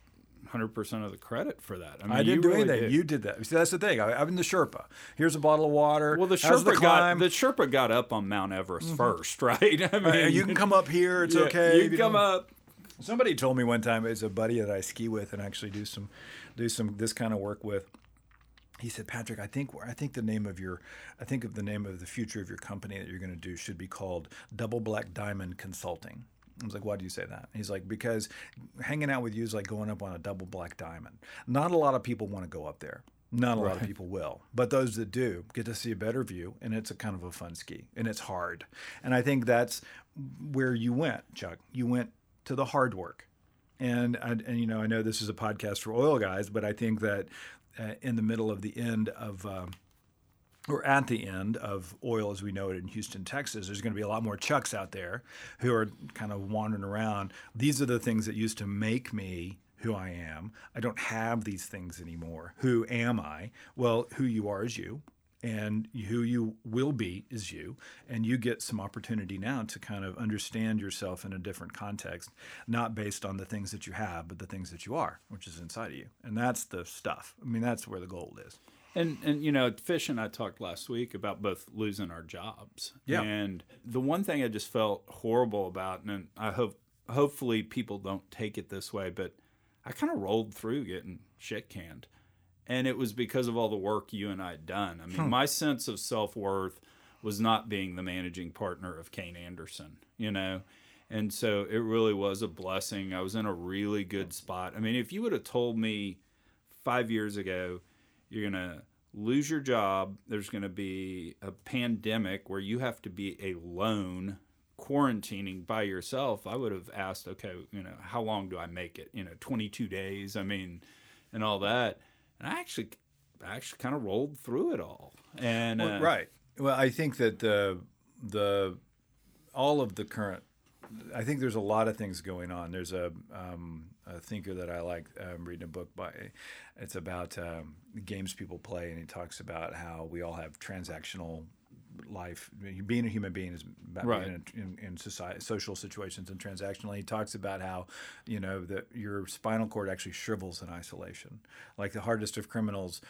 Speaker 2: hundred percent of the credit for that. I, mean,
Speaker 3: I didn't
Speaker 2: you
Speaker 3: do
Speaker 2: really
Speaker 3: anything.
Speaker 2: did.
Speaker 3: You did that. See, that's the thing. I, I'm the Sherpa. Here's a bottle of water.
Speaker 2: well, the Sherpa
Speaker 3: the
Speaker 2: got the Sherpa got up on Mount Everest first, right? I mean,
Speaker 3: Uh, you can come up here. It's
Speaker 2: yeah,
Speaker 3: okay.
Speaker 2: You can come up.
Speaker 3: Somebody told me one time it's a buddy that I ski with and actually do some do some this kind of work with. He said, Patrick, I think I think the name of your I think of the name of the future of your company that you're going to do should be called Double Black Diamond Consulting. I was like, why do you say that? He's like, because hanging out with you is like going up on a double black diamond. Not a lot of people want to go up there. Not a lot of people will, but those that do get to see a better view, and it's a kind of a fun ski, and it's hard. And I think that's where you went, Chuck. You went to the hard work, and and, and you know I know this is a podcast for oil guys, but I think that uh, in the middle of the end of um, or at the end of oil as we know it in Houston, Texas, there's going to be a lot more Chucks out there who are kind of wandering around. These are the things that used to make me who I am. I don't have these things anymore. Who am I? Well, who you are is you. And who you will be is you. And you get some opportunity now to kind of understand yourself in a different context, not based on the things that you have, but the things that you are, which is inside of you. And that's the stuff. I mean, that's where the gold is.
Speaker 2: And and you know, Fish and I talked last week about both losing our jobs.
Speaker 3: Yeah.
Speaker 2: And the one thing I just felt horrible about, and I hope hopefully people don't take it this way, but I kind of rolled through getting shit canned. And it was because of all the work you and I had done. I mean, my sense of self worth was not being the managing partner of Kayne Anderson, you know? And so it really was a blessing. I was in a really good spot. I mean, if you would have told me five years ago, you're going to lose your job, there's going to be a pandemic where you have to be alone quarantining by yourself, I would have asked, okay, you know, how long do I make it? You know, 22 days. I mean, and all that. And I actually, I actually kind of rolled through it all. And
Speaker 3: Well,
Speaker 2: uh,
Speaker 3: right. Well, I think that the the all of the current. I think there's a lot of things going on. There's a, um, a thinker that I like. I'm reading a book by. It's about um, games people play, and he talks about how we all have transactional life. Being a human being is about
Speaker 2: Right.
Speaker 3: being in, in, in society, social situations, and transactionally. He talks about how you know that your spinal cord actually shrivels in isolation. Like the hardest of criminals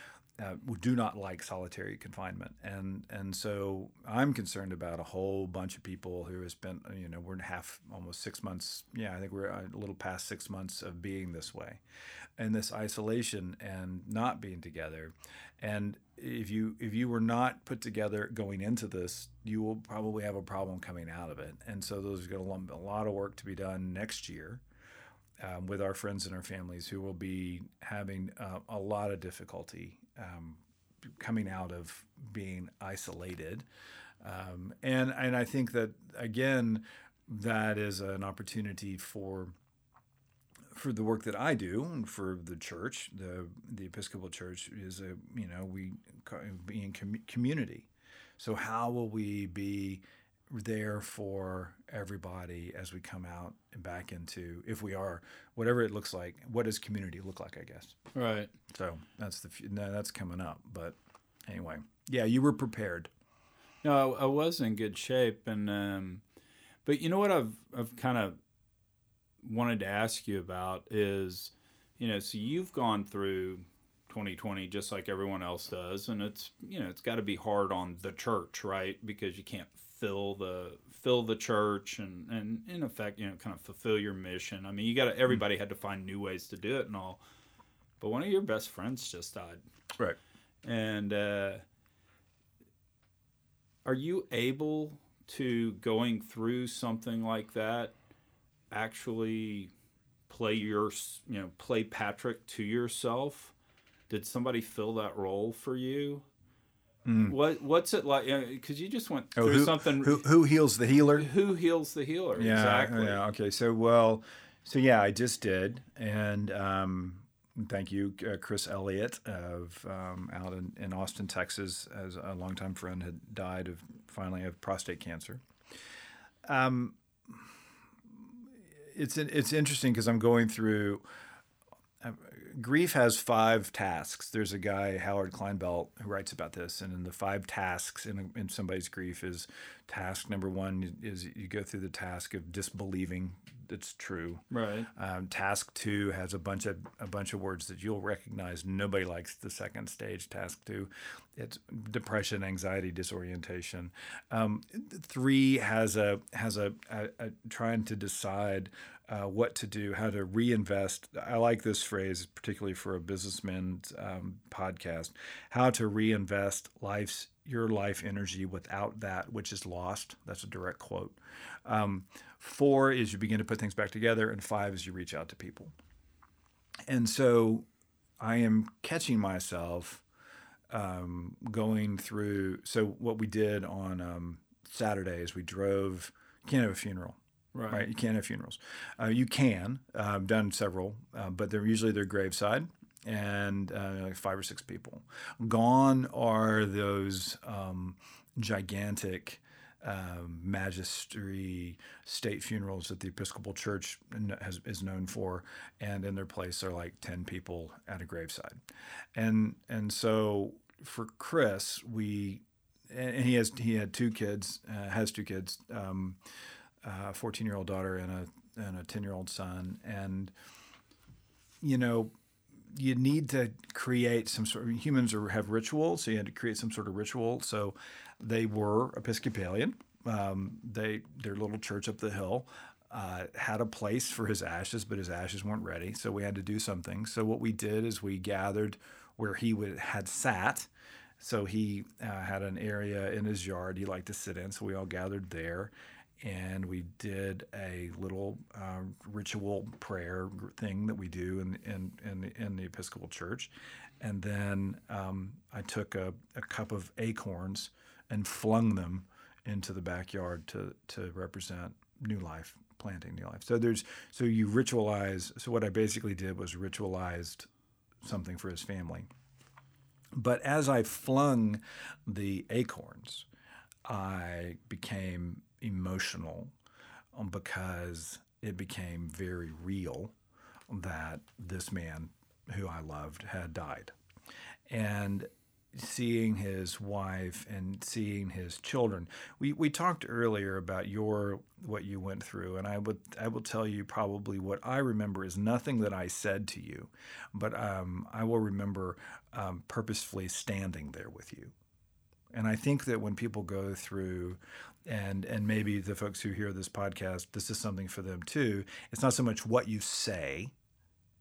Speaker 3: uh, do not like solitary confinement, and and so I'm concerned about a whole bunch of people who have spent you know we're in half almost six months. Yeah, I think we're a little past six months of being this way, and this isolation and not being together, and if you if you were not put together going into this, you will probably have a problem coming out of it, and so there's going to be a lot of work to be done next year um, with our friends and our families who will be having uh, a lot of difficulty um, coming out of being isolated, um, and and I think that again, that is an opportunity for for the work that I do and for the church, the the Episcopal Church is a you know we be in com- community. So how will we be there for everybody as we come out and back into if we are whatever it looks like? What does community look like? I guess.
Speaker 2: Right.
Speaker 3: So that's the no, that's coming up. But anyway, yeah, you were prepared.
Speaker 2: No, I, I was in good shape, and um, but you know what I've I've kind of wanted to ask you about is, you know, so you've gone through 2020 just like everyone else does, and it's you know it's got to be hard on the church, right? Because you can't fill the fill the church and and in effect, you know, kind of fulfill your mission. I mean, you got to everybody had to find new ways to do it and all. But one of your best friends just died,
Speaker 3: right?
Speaker 2: And uh, are you able to going through something like that actually play your you know play Patrick to yourself? Did somebody fill that role for you? Mm. What what's it like? Because you just went oh, through
Speaker 3: oh, who,
Speaker 2: something.
Speaker 3: Who, who heals the healer?
Speaker 2: Who heals the healer?
Speaker 3: Yeah,
Speaker 2: exactly.
Speaker 3: Yeah. Okay. So well, so yeah, I just did, and um, thank you, uh, Chris Elliott of um, out in, in Austin, Texas, as a longtime friend had died of finally of prostate cancer. Um, it's it's interesting because I'm going through. Grief has five tasks. There's a guy Howard Clinebell who writes about this, and in the five tasks in, in somebody's grief is task number one is you go through the task of disbelieving it's true.
Speaker 2: Right.
Speaker 3: Um, task two has a bunch of a bunch of words that you'll recognize. Nobody likes the second stage. Task two, it's depression, anxiety, disorientation. Um, three has a has a, a, a trying to decide uh, what to do, how to reinvest. I like this phrase, particularly for a businessman's um, podcast, how to reinvest life's your life energy without that which is lost. That's a direct quote. Um, four is you begin to put things back together, and five is you reach out to people. And so I am catching myself um, going through. So what we did on um, Saturday is we drove. Can't have a funeral. Right. right. You can't have funerals. Uh, you can. Uh, I've done several, uh, but they're usually their graveside and uh, like five or six people. Gone are those um, gigantic um, state funerals that the Episcopal Church has, is known for, and in their place are like ten people at a graveside, and and so for Chris, we and he has he had two kids, uh, has two kids, um, a fourteen year old daughter and a and a ten year old son, and you know you need to create some sort of humans are, have rituals, so you had to create some sort of ritual. So they were Episcopalian. Um, they their little church up the hill uh, had a place for his ashes, but his ashes weren't ready, so we had to do something. So what we did is we gathered where he would had sat. So he uh, had an area in his yard he liked to sit in. So we all gathered there, and we did a little uh, ritual prayer thing that we do in in in the, in the Episcopal Church, and then um, I took a, a cup of acorns and flung them into the backyard to to represent new life, planting new life. So there's so you ritualize. So what I basically did was ritualized something for his family. But as I flung the acorns, I became emotional um, because it became very real that this man who I loved had died. And seeing his wife and seeing his children. We we talked earlier about your what you went through, and I would I will tell you probably what I remember is nothing that I said to you, but um, I will remember um, purposefully standing there with you. And I think that when people go through, and and maybe the folks who hear this podcast, this is something for them too. It's not so much what you say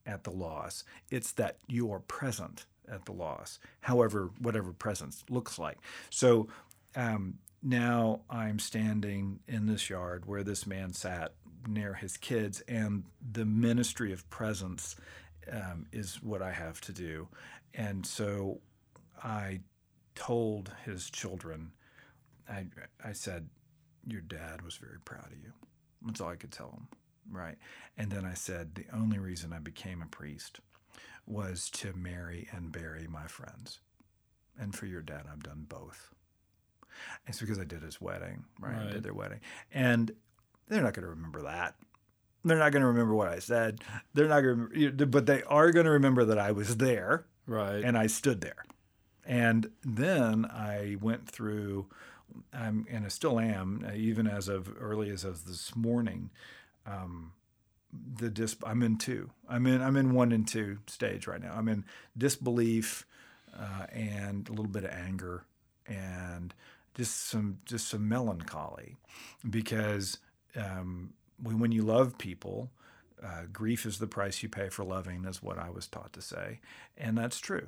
Speaker 3: at the loss; it's that you are present at the loss, however, whatever presence looks like. So um, now I'm standing in this yard where this man sat near his kids, and the ministry of presence um, is what I have to do. And so I told his children, I, I said, Your dad was very proud of you. That's all I could tell them. Right. And then I said, The only reason I became a priest was to marry and bury my friends. And for your dad, I've done both. It's because I did his wedding, right? I did their wedding. And they're not going to remember that. They're not going to remember what I said. They're not going to, but they are going to remember that I was there
Speaker 2: Right.
Speaker 3: and I stood there. And then I went through, and I still am, uh, even as of early as of this morning. Um, the dis- I'm in two. I'm in I'm in one and two stage right now. I'm in disbelief uh, and a little bit of anger and just some just some melancholy because um, when when you love people, uh, grief is the price you pay for loving, is what I was taught to say, and that's true.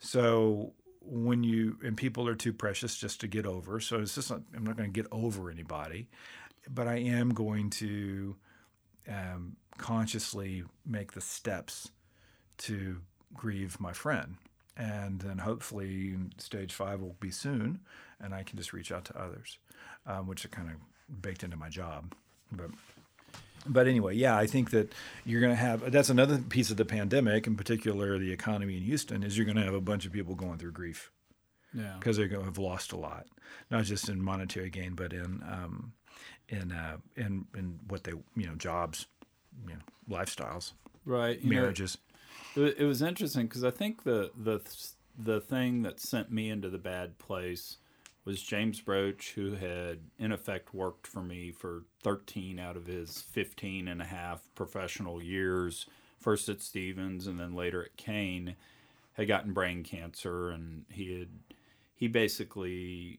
Speaker 3: So when you and people are too precious just to get over, so it's just not, I'm not going to get over anybody, but I am going to um, consciously make the steps to grieve my friend. And then hopefully stage five will be soon, and I can just reach out to others, um, which are kind of baked into my job. But but anyway, yeah, I think that you're going to have that's another piece of the pandemic, in particular the economy in Houston, is you're going to have a bunch of people going through grief
Speaker 2: yeah.
Speaker 3: because they're going to have lost a lot, not just in monetary gain, but in um, in uh, in in what they you know jobs, you know lifestyles,
Speaker 2: Right. You know,
Speaker 3: marriages.
Speaker 2: it, it was interesting because I think the the the thing that sent me into the bad place was James Broach, who had in effect worked for me for 13 out of his 15 and a half professional years, first at Stephens and then later at Kayne, had gotten brain cancer and he had he basically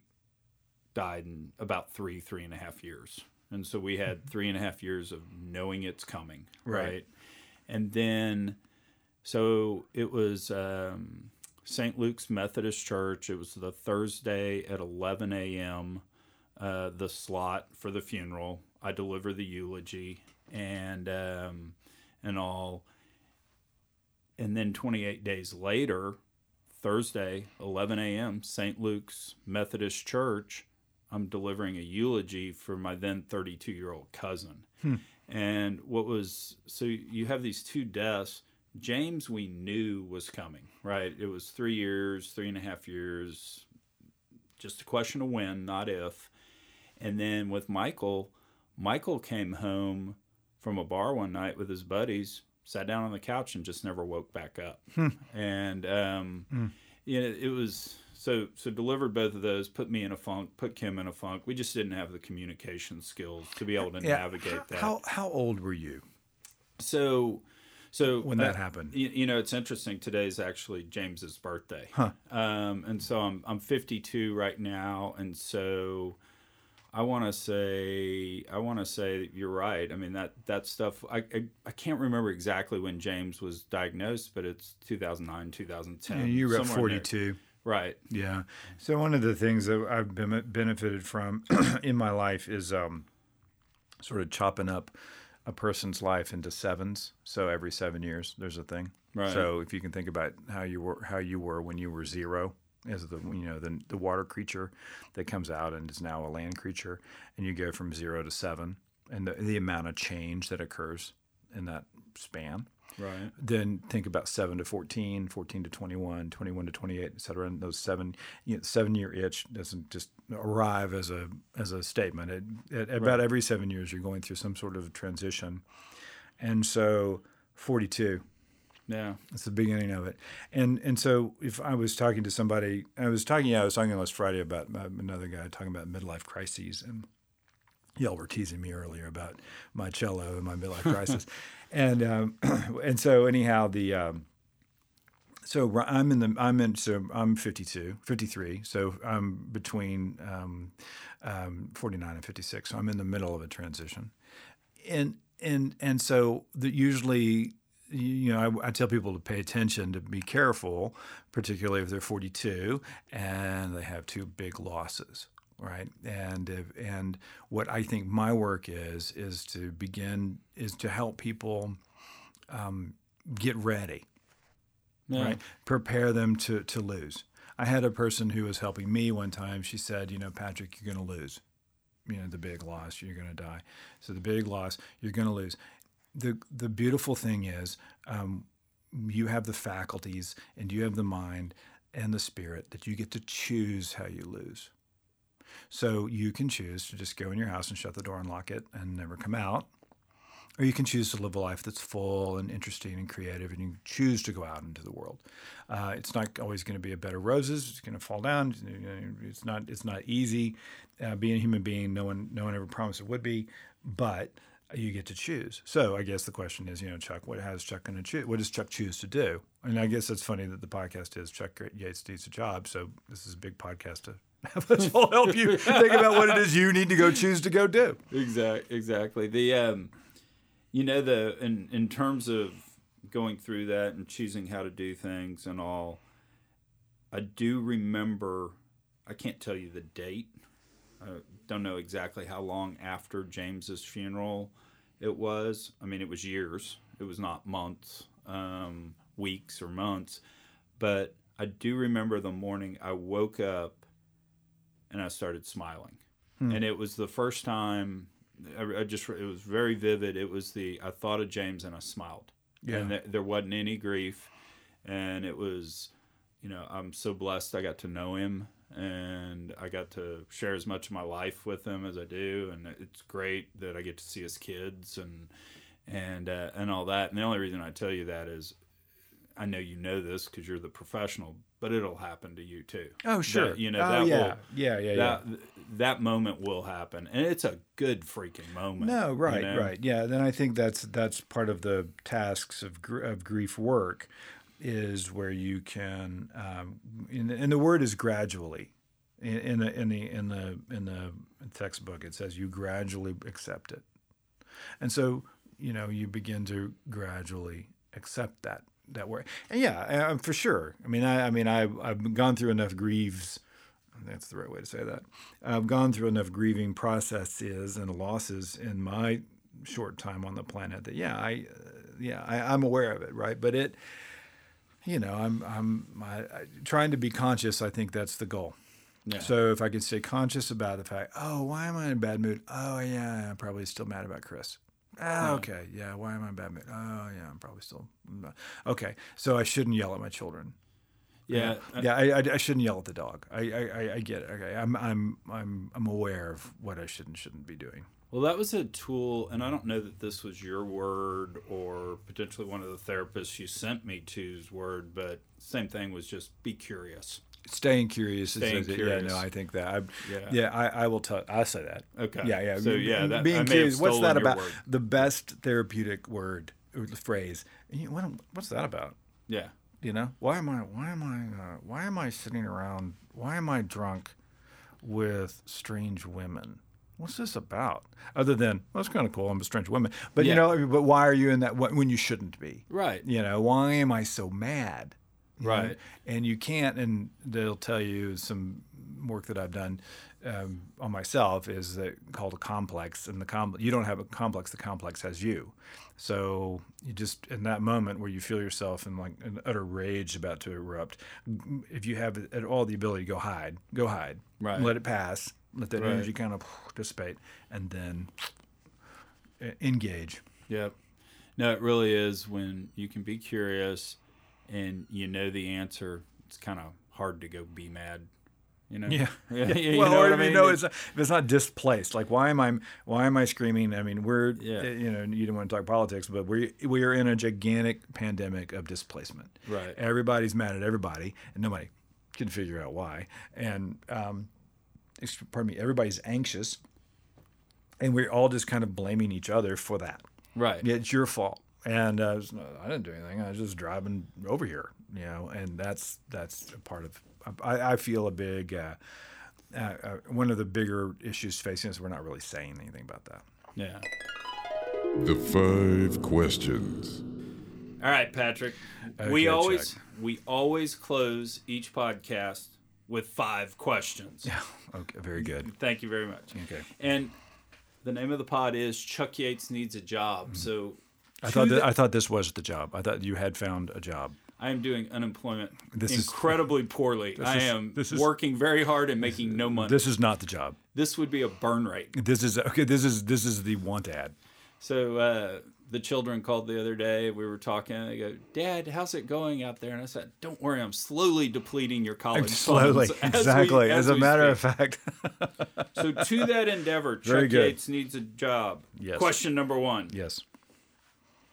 Speaker 2: died in about three three and a half years. And so we had three and a half years of knowing it's coming,
Speaker 3: Right.
Speaker 2: right? And then so it was um, St. Luke's Methodist Church. It was the Thursday at 11 a.m. Uh, the slot for the funeral. I deliver the eulogy and um, and all. And then 28 days later, Thursday, 11 a.m., St. Luke's Methodist Church. I'm delivering a eulogy for my then 32 year old cousin. And what was so you have these two deaths. James, we knew was coming, right? It was three years, three and a half years, just a question of when, not if. And then with Michael, Michael came home from a bar one night with his buddies, sat down on the couch, and just never woke back up. And um, you know, it was so so delivered both of those, put me in a funk, put Kim in a funk. We just didn't have the communication skills to be able to navigate
Speaker 3: how,
Speaker 2: that.
Speaker 3: How how old were you
Speaker 2: So, so
Speaker 3: when that happened?
Speaker 2: You, you know, it's interesting. Today's actually James's birthday, um, and so I'm I'm 52 right now, and so I want to say I want to say that you're right. I mean that that stuff. I, I I can't remember exactly when James was diagnosed, but it's 2009, 2010.
Speaker 3: And you were at
Speaker 2: somewhere
Speaker 3: 42.
Speaker 2: right?
Speaker 3: Yeah. So one of the things that I've been benefited from in my life is um, sort of chopping up a person's life into sevens. So every seven years, there's a thing.
Speaker 2: Right.
Speaker 3: So if you can think about how you were how you were when you were zero, as the you know the the water creature that comes out and is now a land creature, and you go from zero to seven, and the, the amount of change that occurs in that span
Speaker 2: Right.
Speaker 3: then think about 7 to 14 14 to 21 21 to 28 et cetera. And those seven you know, seven year itch doesn't just arrive as a as a statement. It, at about every seven years you're going through some sort of transition. And so 42
Speaker 2: Yeah.
Speaker 3: it's the beginning of it. And and so if I was talking to somebody, I was talking, yeah, I was talking last Friday about uh, another guy talking about midlife crises, and y'all were teasing me earlier about my cello and my midlife crisis, and um, and so anyhow the. Um, so I'm in the I'm in so I'm 52, 53. So I'm between um, um, 49 and 56. So I'm in the middle of a transition, and and and so the, usually you know I, I tell people to pay attention to be careful particularly if they're 42 and they have two big losses right and if, and what i think my work is is to begin is to help people um, get ready right? Prepare them to to lose. I had a person who was helping me one time. She said, "You know, Patrick, you're going to lose. You know, the big loss, you're going to die. So the big loss, you're going to lose." The the beautiful thing is, um, you have the faculties and you have the mind and the spirit that you get to choose how you lose. So you can choose to just go in your house and shut the door and lock it and never come out. Or you can choose to live a life that's full and interesting and creative, and you choose to go out into the world. Uh, it's not always going to be a bed of roses. It's going to fall down. It's not. It's not easy. Uh, being a human being, no one, no one ever promised it would be, but you get to choose. So I guess the question is, you know, Chuck, what has Chuck going to choose? What does Chuck choose to do? And I guess it's funny that the podcast is Chuck Yates needs a job. So this is a big podcast to us all help you think about what it is you need to go choose to go do.
Speaker 2: Exactly. Exactly. The um, you know the in in terms of going through that and choosing how to do things and all. I do remember. I can't tell you the date. I don't know exactly how long after James's funeral it was. I mean, it was years. It was not months, um, weeks, or months. But I do remember the morning I woke up and I started smiling. Hmm. And it was the first time I, I, just, it was very vivid. It was the, I thought of James and I smiled. Yeah. And th- there wasn't any grief. And it was, you know, I'm so blessed I got to know him and I got to share as much of my life with him as I do. And it's great that I get to see his kids and, and, uh, and all that. And the only reason I tell you that is I know you know this because you're the professional, but it'll happen to you too.
Speaker 3: Oh, sure.
Speaker 2: That, you know,
Speaker 3: oh,
Speaker 2: that
Speaker 3: yeah.
Speaker 2: will,
Speaker 3: yeah, yeah,
Speaker 2: that,
Speaker 3: yeah.
Speaker 2: That moment will happen, and it's a good freaking moment.
Speaker 3: No, right,
Speaker 2: you know?
Speaker 3: right, yeah. Then I think that's that's part of the tasks of gr- of grief work, is where you can, um, and, and the word is gradually. In, in the in the in the in the textbook, it says you gradually accept it, and so you know you begin to gradually accept that that way. And yeah, uh, for sure. I mean, I, I mean, I, I've gone through enough grieves. That's the right way to say that. I've gone through enough grieving processes and losses in my short time on the planet that yeah, I, uh, yeah, I, am aware of it, right? But it, you know, I'm, I'm I, I, trying to be conscious. I think that's the goal. Yeah. So if I can stay conscious about the fact, oh, why am I in a bad mood? Oh yeah, I'm probably still mad about Chris. Ah, okay. Yeah. Why am I in bad mood? Oh, yeah. I'm probably still. Okay. So I shouldn't yell at my children.
Speaker 2: Yeah.
Speaker 3: Yeah. I, I, I shouldn't yell at the dog. I, I, I get it. Okay. I'm, I'm, I'm, I'm aware of what I should and shouldn't be doing.
Speaker 2: Well, that was a tool, and I don't know that this was your word or potentially one of the therapists you sent me to's word, but same thing was just be curious.
Speaker 3: Staying curious.
Speaker 2: Staying
Speaker 3: is,
Speaker 2: curious.
Speaker 3: Yeah, no, I think that. I,
Speaker 2: Yeah.
Speaker 3: yeah, I, I will tell. I say that.
Speaker 2: Okay.
Speaker 3: Yeah, yeah.
Speaker 2: So, yeah, that-
Speaker 3: being curious. What's that about?
Speaker 2: word.
Speaker 3: The best therapeutic word, or the phrase. You what, what's that about?
Speaker 2: Yeah.
Speaker 3: You know, why am I? Why am I? Uh, why am I sitting around? Why am I drunk with strange women? What's this about? Other than well, it's kind of cool. I'm a strange woman, but
Speaker 2: Yeah.
Speaker 3: you know, but why are you in that when you shouldn't be?
Speaker 2: Right.
Speaker 3: You know, why am I so mad? Know?
Speaker 2: Right.
Speaker 3: And you can't, and they'll tell you some work that I've done um, on myself is that called a complex, and the com- you don't have a complex, the complex has you. So you just in that moment where you feel yourself in like an utter rage about to erupt, if you have at all the ability, go hide, go hide,
Speaker 2: Right.
Speaker 3: let it pass, let that
Speaker 2: Right.
Speaker 3: energy kind of dissipate, and then uh, engage.
Speaker 2: Yep. No, it really is when you can be curious and you know the answer. It's kind of hard to go be mad. You know.
Speaker 3: Yeah.
Speaker 2: yeah. you
Speaker 3: well,
Speaker 2: know
Speaker 3: or
Speaker 2: I
Speaker 3: if you know it's if it's not displaced. Like why am I why am I screaming? I mean, we're
Speaker 2: Yeah.
Speaker 3: you know you don't want to talk politics, but we we are in a gigantic pandemic of displacement.
Speaker 2: Right.
Speaker 3: Everybody's mad at everybody, and nobody can figure out why. And um, pardon me, everybody's anxious, and we're all just kind of blaming each other for that.
Speaker 2: right.
Speaker 3: Yeah, it's your fault. And uh, it's not- I didn't do anything. I was just driving over here, you know. And that's that's a part of. I, I feel a big. Uh, uh, uh, one of the bigger issues facing us, we're not really saying anything about that.
Speaker 2: Yeah.
Speaker 1: The five questions.
Speaker 2: All right, Patrick.
Speaker 3: Okay,
Speaker 2: we always
Speaker 3: check.
Speaker 2: we always close each podcast with five questions.
Speaker 3: Yeah. Okay. Very good.
Speaker 2: Thank you very much.
Speaker 3: Okay.
Speaker 2: And the name of the pod is Chuck Yates needs a job. So
Speaker 3: I thought
Speaker 2: to
Speaker 3: that,
Speaker 2: the-
Speaker 3: I thought this was the job. I thought you had found a job.
Speaker 2: I am doing unemployment
Speaker 3: This is-
Speaker 2: incredibly poorly. I
Speaker 3: is-
Speaker 2: am
Speaker 3: is-
Speaker 2: working very hard and making no money.
Speaker 3: This is not the job.
Speaker 2: this would be a burn rate.
Speaker 3: This is okay. This is this is the want ad.
Speaker 2: So uh, the children called the other day. We were talking. They go, "Dad, how's it going out there?" And I said, "Don't worry, I'm slowly depleting your college
Speaker 3: Slowly,
Speaker 2: funds as we-
Speaker 3: exactly. As, a matter
Speaker 2: speak."
Speaker 3: of fact,
Speaker 2: So to that endeavor, Chuck
Speaker 3: good.
Speaker 2: Yates needs a job.
Speaker 3: Yes.
Speaker 2: Question number one:
Speaker 3: yes.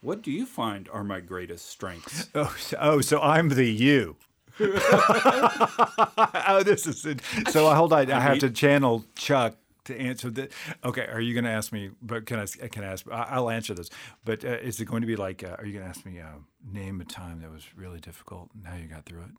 Speaker 2: What do you find are my greatest strengths?
Speaker 3: Oh, so, oh, so I'm the you. oh, this is it. So I hold on. I have to channel Chuck to answer that. Okay, are you going to ask me? But can I? Can I ask? I- I'll answer this. But uh, is it going to be like? Uh, are you going to ask me? Uh, name a time that was really difficult and how you got through it.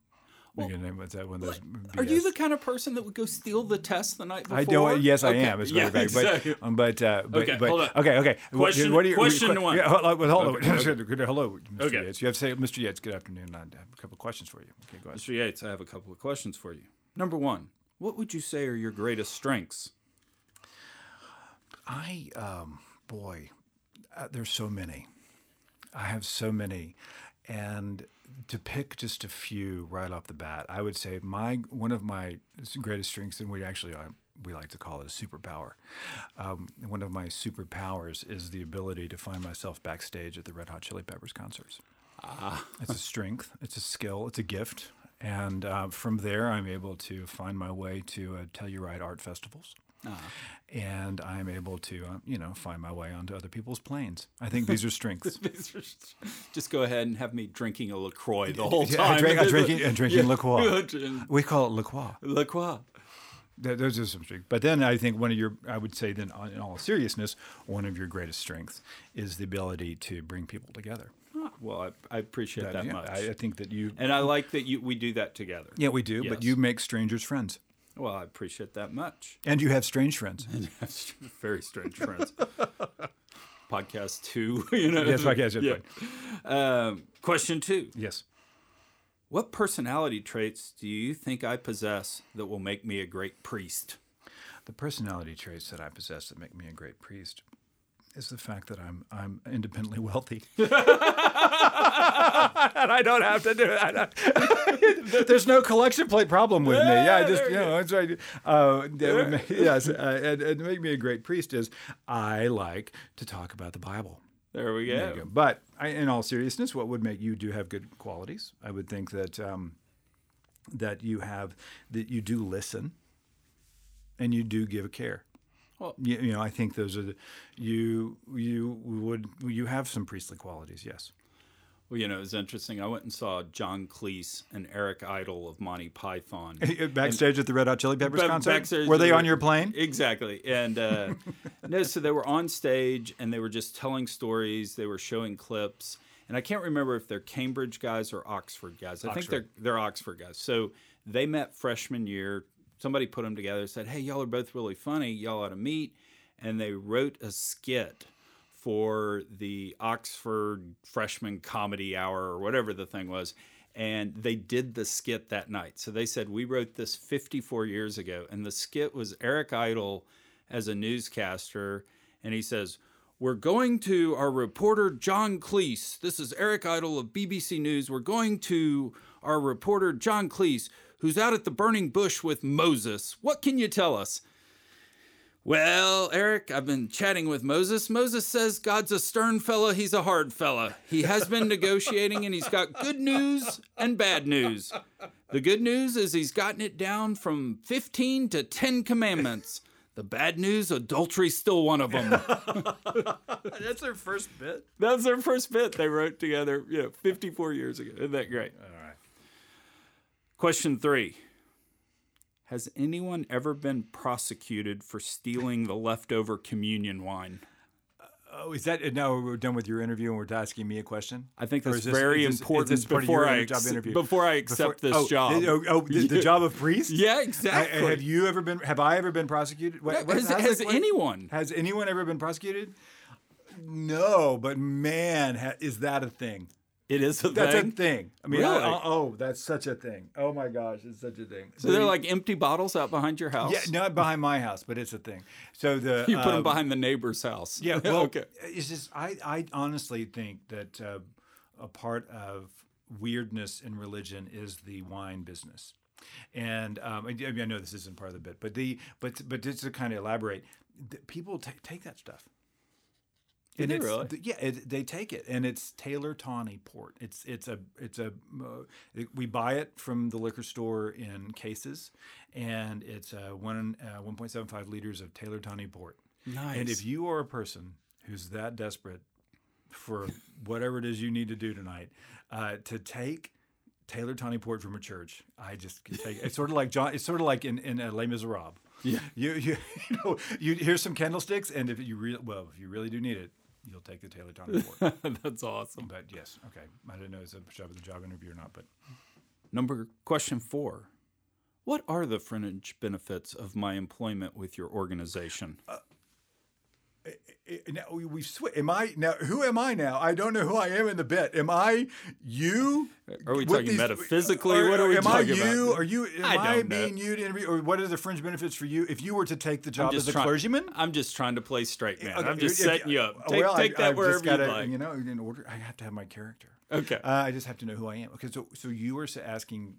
Speaker 3: Well, you name what's that one those?
Speaker 2: Are you the kind of person that would go steal the test the night before?
Speaker 3: I don't. Yes, I
Speaker 2: Okay.
Speaker 3: am. It's
Speaker 2: yeah,
Speaker 3: very vague,
Speaker 2: exactly.
Speaker 3: but um, but uh, but,
Speaker 2: Okay,
Speaker 3: but
Speaker 2: hold on.
Speaker 3: okay, okay. What-
Speaker 2: Question-
Speaker 3: what do you,
Speaker 2: question
Speaker 3: que-
Speaker 2: one.
Speaker 3: Yeah, hold on. well, hold on.
Speaker 2: Okay,
Speaker 3: Good- Hello, Mr.
Speaker 2: Okay.
Speaker 3: Yates. You have to say, Mr. Yates. Good afternoon. I have a couple of questions for you. Okay, go ahead.
Speaker 2: Mr. Yates, I have a couple of questions for you. Number one, what would you say are your greatest strengths?
Speaker 3: I, um, boy, uh, there's so many. I have so many, and to pick just a few right off the bat, I would say my one of my greatest strengths, and we actually uh, we like to call it a superpower. Um, one of my superpowers is the ability to find myself backstage at the Red Hot Chili Peppers concerts. Ah. It's a strength, it's a skill, it's a gift. And uh, from there, I'm able to find my way to uh, Telluride art festivals. And I'm able to, uh, you know, find my way onto other people's planes. I think these are strengths.
Speaker 2: Just go ahead and have me drinking a LaCroix the whole
Speaker 3: Yeah,
Speaker 2: time.
Speaker 3: drink- uh, drinking- uh, drinking.
Speaker 2: Yeah.
Speaker 3: We call it La Croix.
Speaker 2: LaCroix.
Speaker 3: Th- Those are some strengths. But then I think one of your, I would say, then in all seriousness, one of your greatest strengths is the ability to bring people together.
Speaker 2: Well, I, I appreciate that,
Speaker 3: yeah,
Speaker 2: much.
Speaker 3: I, I think that you,
Speaker 2: and I like that you we do that together.
Speaker 3: yeah, we do, but you make strangers friends.
Speaker 2: Well, I appreciate that much.
Speaker 3: And you have strange friends.
Speaker 2: That's very strange friends. Podcast two, you know.
Speaker 3: Yes, podcast,
Speaker 2: Yeah.
Speaker 3: yes,
Speaker 2: Um, question two:
Speaker 3: Yes.
Speaker 2: What personality traits do you think I possess that will make me a great priest?
Speaker 3: The personality traits that I possess that make me a great priest is the fact that I'm I'm independently wealthy. and I don't have to do that. There's no collection plate problem with me. Yeah, I just you know that's right. Uh, make, yes, uh, and, and make me a great priest is I like to talk about the Bible.
Speaker 2: There we go.
Speaker 3: you go. But I, in all seriousness, what would make you do have good qualities? I would think that um, that you have that you do listen, and you do give a care.
Speaker 2: Well-
Speaker 3: you, you know, I think those are the you you would you have some priestly qualities. Yes.
Speaker 2: Well, you know, it's interesting. I went and saw John Cleese and Eric Idle of Monty Python.
Speaker 3: Backstage at the Red Hot Chili Peppers concert. Were they on your plane?
Speaker 2: Exactly. And uh, no, so they were on stage and they were just telling stories. They were showing clips. And I can't remember if they're Cambridge guys or Oxford guys. I think they're they're Oxford guys. So they met freshman year. Somebody put them together. Said, "Hey, y'all are both really funny. Y'all ought to meet." And they wrote a skit for the Oxford freshman comedy hour or whatever the thing was. And they did the skit that night. So they said, We wrote this 54 years ago. And the skit was Eric Idle as a newscaster. And he says, We're going to our reporter, John Cleese. This is Eric Idle of BBC News. We're going to our reporter, John Cleese, who's out at the burning bush with Moses. What can you tell us? Well, Eric, I've been chatting with Moses. Moses says God's a stern fella, he's a hard fella. He has been negotiating and he's got good news and bad news. The good news is he's gotten it down from 15 to 10 commandments. The bad news, adultery's still one of them.
Speaker 3: That's their first bit.
Speaker 2: That's their first bit they wrote together, you know, 54 years ago. Isn't that great?
Speaker 3: All right.
Speaker 2: Question three Has anyone ever been prosecuted for stealing the leftover communion wine?
Speaker 3: Oh, is that now we're done with your interview and we're asking me a question?
Speaker 2: I think that's
Speaker 3: this-
Speaker 2: very
Speaker 3: this-
Speaker 2: important
Speaker 3: this part of
Speaker 2: before I ex- before I accept
Speaker 3: Before-
Speaker 2: this
Speaker 3: oh,
Speaker 2: job.
Speaker 3: Oh, oh, the, the job of priest?
Speaker 2: Yeah,
Speaker 3: I-
Speaker 2: exactly.
Speaker 3: have you ever been? Have I ever been prosecuted? What, what-
Speaker 2: has has anyone?
Speaker 3: Has anyone ever been prosecuted? No, but man, ha- is that a thing?
Speaker 2: It is a
Speaker 3: That's
Speaker 2: thing.
Speaker 3: That's a thing. I mean,
Speaker 2: Really?
Speaker 3: I- oh, that's such a thing. Oh my gosh, it's such a thing.
Speaker 2: So they're like empty bottles out behind your house.
Speaker 3: yeah, not behind my house, but it's a thing. So the
Speaker 2: you put them
Speaker 3: um,
Speaker 2: behind the neighbor's house.
Speaker 3: Yeah, well,
Speaker 2: okay.
Speaker 3: it's just I, I honestly think that uh, a part of weirdness in religion is the wine business. And um, I, I mean, I know this isn't part of the bit, but the but but just to kind of elaborate, the, people ta take that stuff. And it's,
Speaker 2: really?
Speaker 3: yeah, it, they take it, and it's Taylor Tawny port. It's it's a it's a uh, we buy it from the liquor store in cases, and it's uh, one uh, one point seven five liters of Taylor Tawny port.
Speaker 2: Nice.
Speaker 3: And if you are a person who's that desperate for whatever it is you need to do tonight, uh, to take Taylor Tawny Port from a church, I just can take it. it's sort of like John. It's sort of like in in uh, Les Miserables.
Speaker 2: Yeah.
Speaker 3: You you you know you here's some candlesticks, and if you really well if you really do need it, you'll take the Taylor Tawny Port.
Speaker 2: That's awesome.
Speaker 3: but yes, okay. I didn't know it was a job the job interview or not, but
Speaker 2: Number question four. What are the fringe benefits of my employment with your organization?
Speaker 3: Eh, now we- we've switched. Am I now? Who am I now? I don't know who I am in the bit. Am I you?
Speaker 2: Are we talking metaphysically?
Speaker 3: or-
Speaker 2: What are we talking about?
Speaker 3: am
Speaker 2: talking
Speaker 3: I you?
Speaker 2: about?
Speaker 3: Are you? Am
Speaker 2: I
Speaker 3: I,
Speaker 2: don't know.
Speaker 3: being you to interview? Or what are the fringe benefits for you if you were to take the job as a
Speaker 2: try-
Speaker 3: cleargyman?
Speaker 2: I'm just trying to play straight man.
Speaker 3: Okay,
Speaker 2: I'm just
Speaker 3: if-
Speaker 2: setting you up. Take,
Speaker 3: well,
Speaker 2: take
Speaker 3: I,
Speaker 2: that
Speaker 3: I've
Speaker 2: wherever
Speaker 3: just gotta,
Speaker 2: you like.
Speaker 3: You know, in order, I have to have my character.
Speaker 2: Okay.
Speaker 3: Uh, I just have to know who I am. Okay, so so you were asking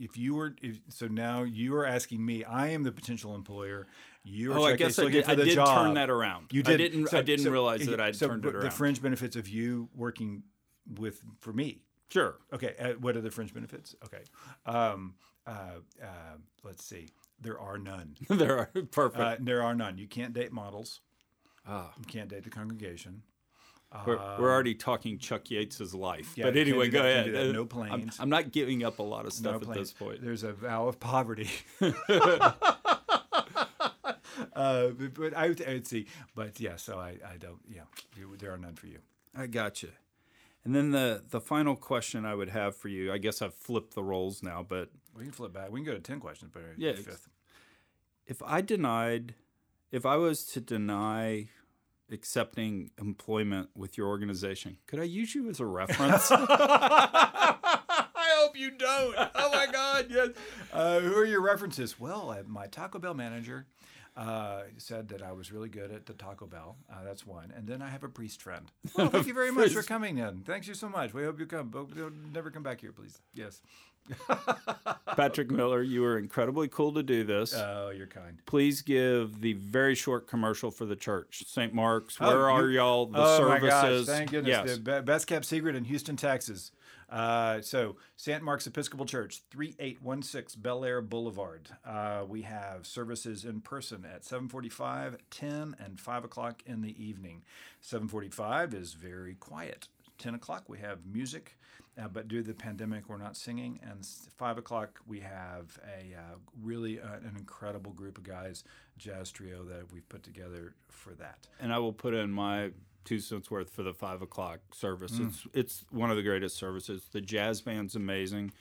Speaker 3: if you were if, so now you are asking me. I am the potential employer. You
Speaker 2: Oh, I guess I did, I did
Speaker 3: job.
Speaker 2: turn that around.
Speaker 3: You
Speaker 2: I
Speaker 3: did.
Speaker 2: didn't.
Speaker 3: So-
Speaker 2: I didn't
Speaker 3: so-
Speaker 2: realize that I'd
Speaker 3: so
Speaker 2: turned it around.
Speaker 3: The fringe benefits of you working with for me.
Speaker 2: sure.
Speaker 3: Okay, uh, what are the fringe benefits? Okay, um, uh, uh, let's see. There are none.
Speaker 2: there are perfect.
Speaker 3: Uh, there are none. You can't date models.
Speaker 2: Ah.
Speaker 3: You can't date the congregation.
Speaker 2: we're, we're already talking Chuck Yates's life.
Speaker 3: yeah,
Speaker 2: but anyway, go
Speaker 3: that,
Speaker 2: ahead.
Speaker 3: that.
Speaker 2: Uh,
Speaker 3: No
Speaker 2: I'm,
Speaker 3: planes.
Speaker 2: I'm not giving up a lot of stuff
Speaker 3: No
Speaker 2: at this point.
Speaker 3: There's a vow of poverty. uh, but, but I would, I would see. But yeah, so I, I don't. Yeah, you, there are none for you.
Speaker 2: I got you. And then the the final question I would have for you, I guess I've flipped the roles now, but
Speaker 3: We can flip back. We can go to ten questions, but
Speaker 2: Yeah,
Speaker 3: fifth.
Speaker 2: if I denied, if I was to deny accepting employment with your organization, could I use you as a reference?
Speaker 3: I hope you don't. Oh my God, yes. Uh, who are your references? Well, my Taco Bell manager uh, said that I was really good at the Taco Bell. Uh, that's one. And then I have a priest friend. Well, thank you very much for coming in. Thanks you so much. We hope you come. But don't- never come back here, please. Yes.
Speaker 2: Patrick Miller, you were incredibly cool to do this.
Speaker 3: Oh, you're kind.
Speaker 2: Please give the very short commercial for the church, St. Mark's. Where
Speaker 3: Oh,
Speaker 2: are
Speaker 3: you-
Speaker 2: y'all? The
Speaker 3: oh
Speaker 2: services.
Speaker 3: my gosh! Thank goodness.
Speaker 2: Yes.
Speaker 3: The best kept secret in Houston, Texas. Uh, so, St. Mark's Episcopal Church, 3816 Bellaire Boulevard. Uh, we have services in person at 745, 10, and 5 o'clock in the evening. 745 is very quiet. 10 o'clock, we have music, uh, but due to the pandemic, we're not singing. And 5 o'clock, we have a uh, really uh, an incredible group of guys, jazz trio, that we've put together for that.
Speaker 2: and I will put in my two cents worth for the five o'clock service.
Speaker 3: Mm.
Speaker 2: It's it's one of the greatest services. The jazz band's amazing.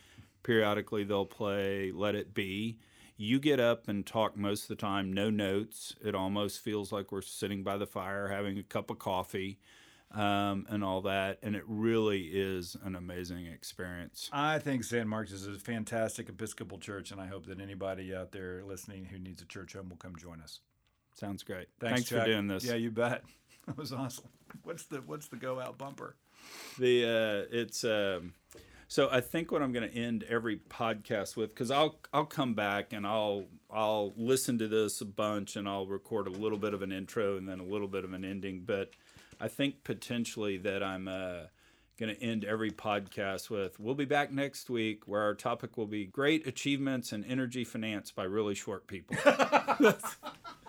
Speaker 2: Periodically they'll play "Let It Be." You get up and talk most of the time, no notes. It almost feels like we're sitting by the fire having a cup of coffee um, and all that. And it really is an amazing experience.
Speaker 3: I think San Marcos is a fantastic Episcopal church, and I hope that anybody out there listening who needs a church home will come join us.
Speaker 2: Sounds great.
Speaker 3: Thanks,
Speaker 2: Thanks, for doing this.
Speaker 3: Yeah, you bet. That was awesome. What's the What's the go out bumper?
Speaker 2: the uh, it's um, so I think what I'm going to end every podcast with because I'll I'll come back and I'll I'll listen to this a bunch and I'll record a little bit of an intro and then a little bit of an ending. But I think potentially that I'm uh, going to end every podcast with we'll be back next week where our topic will be great achievements in energy finance by really short people.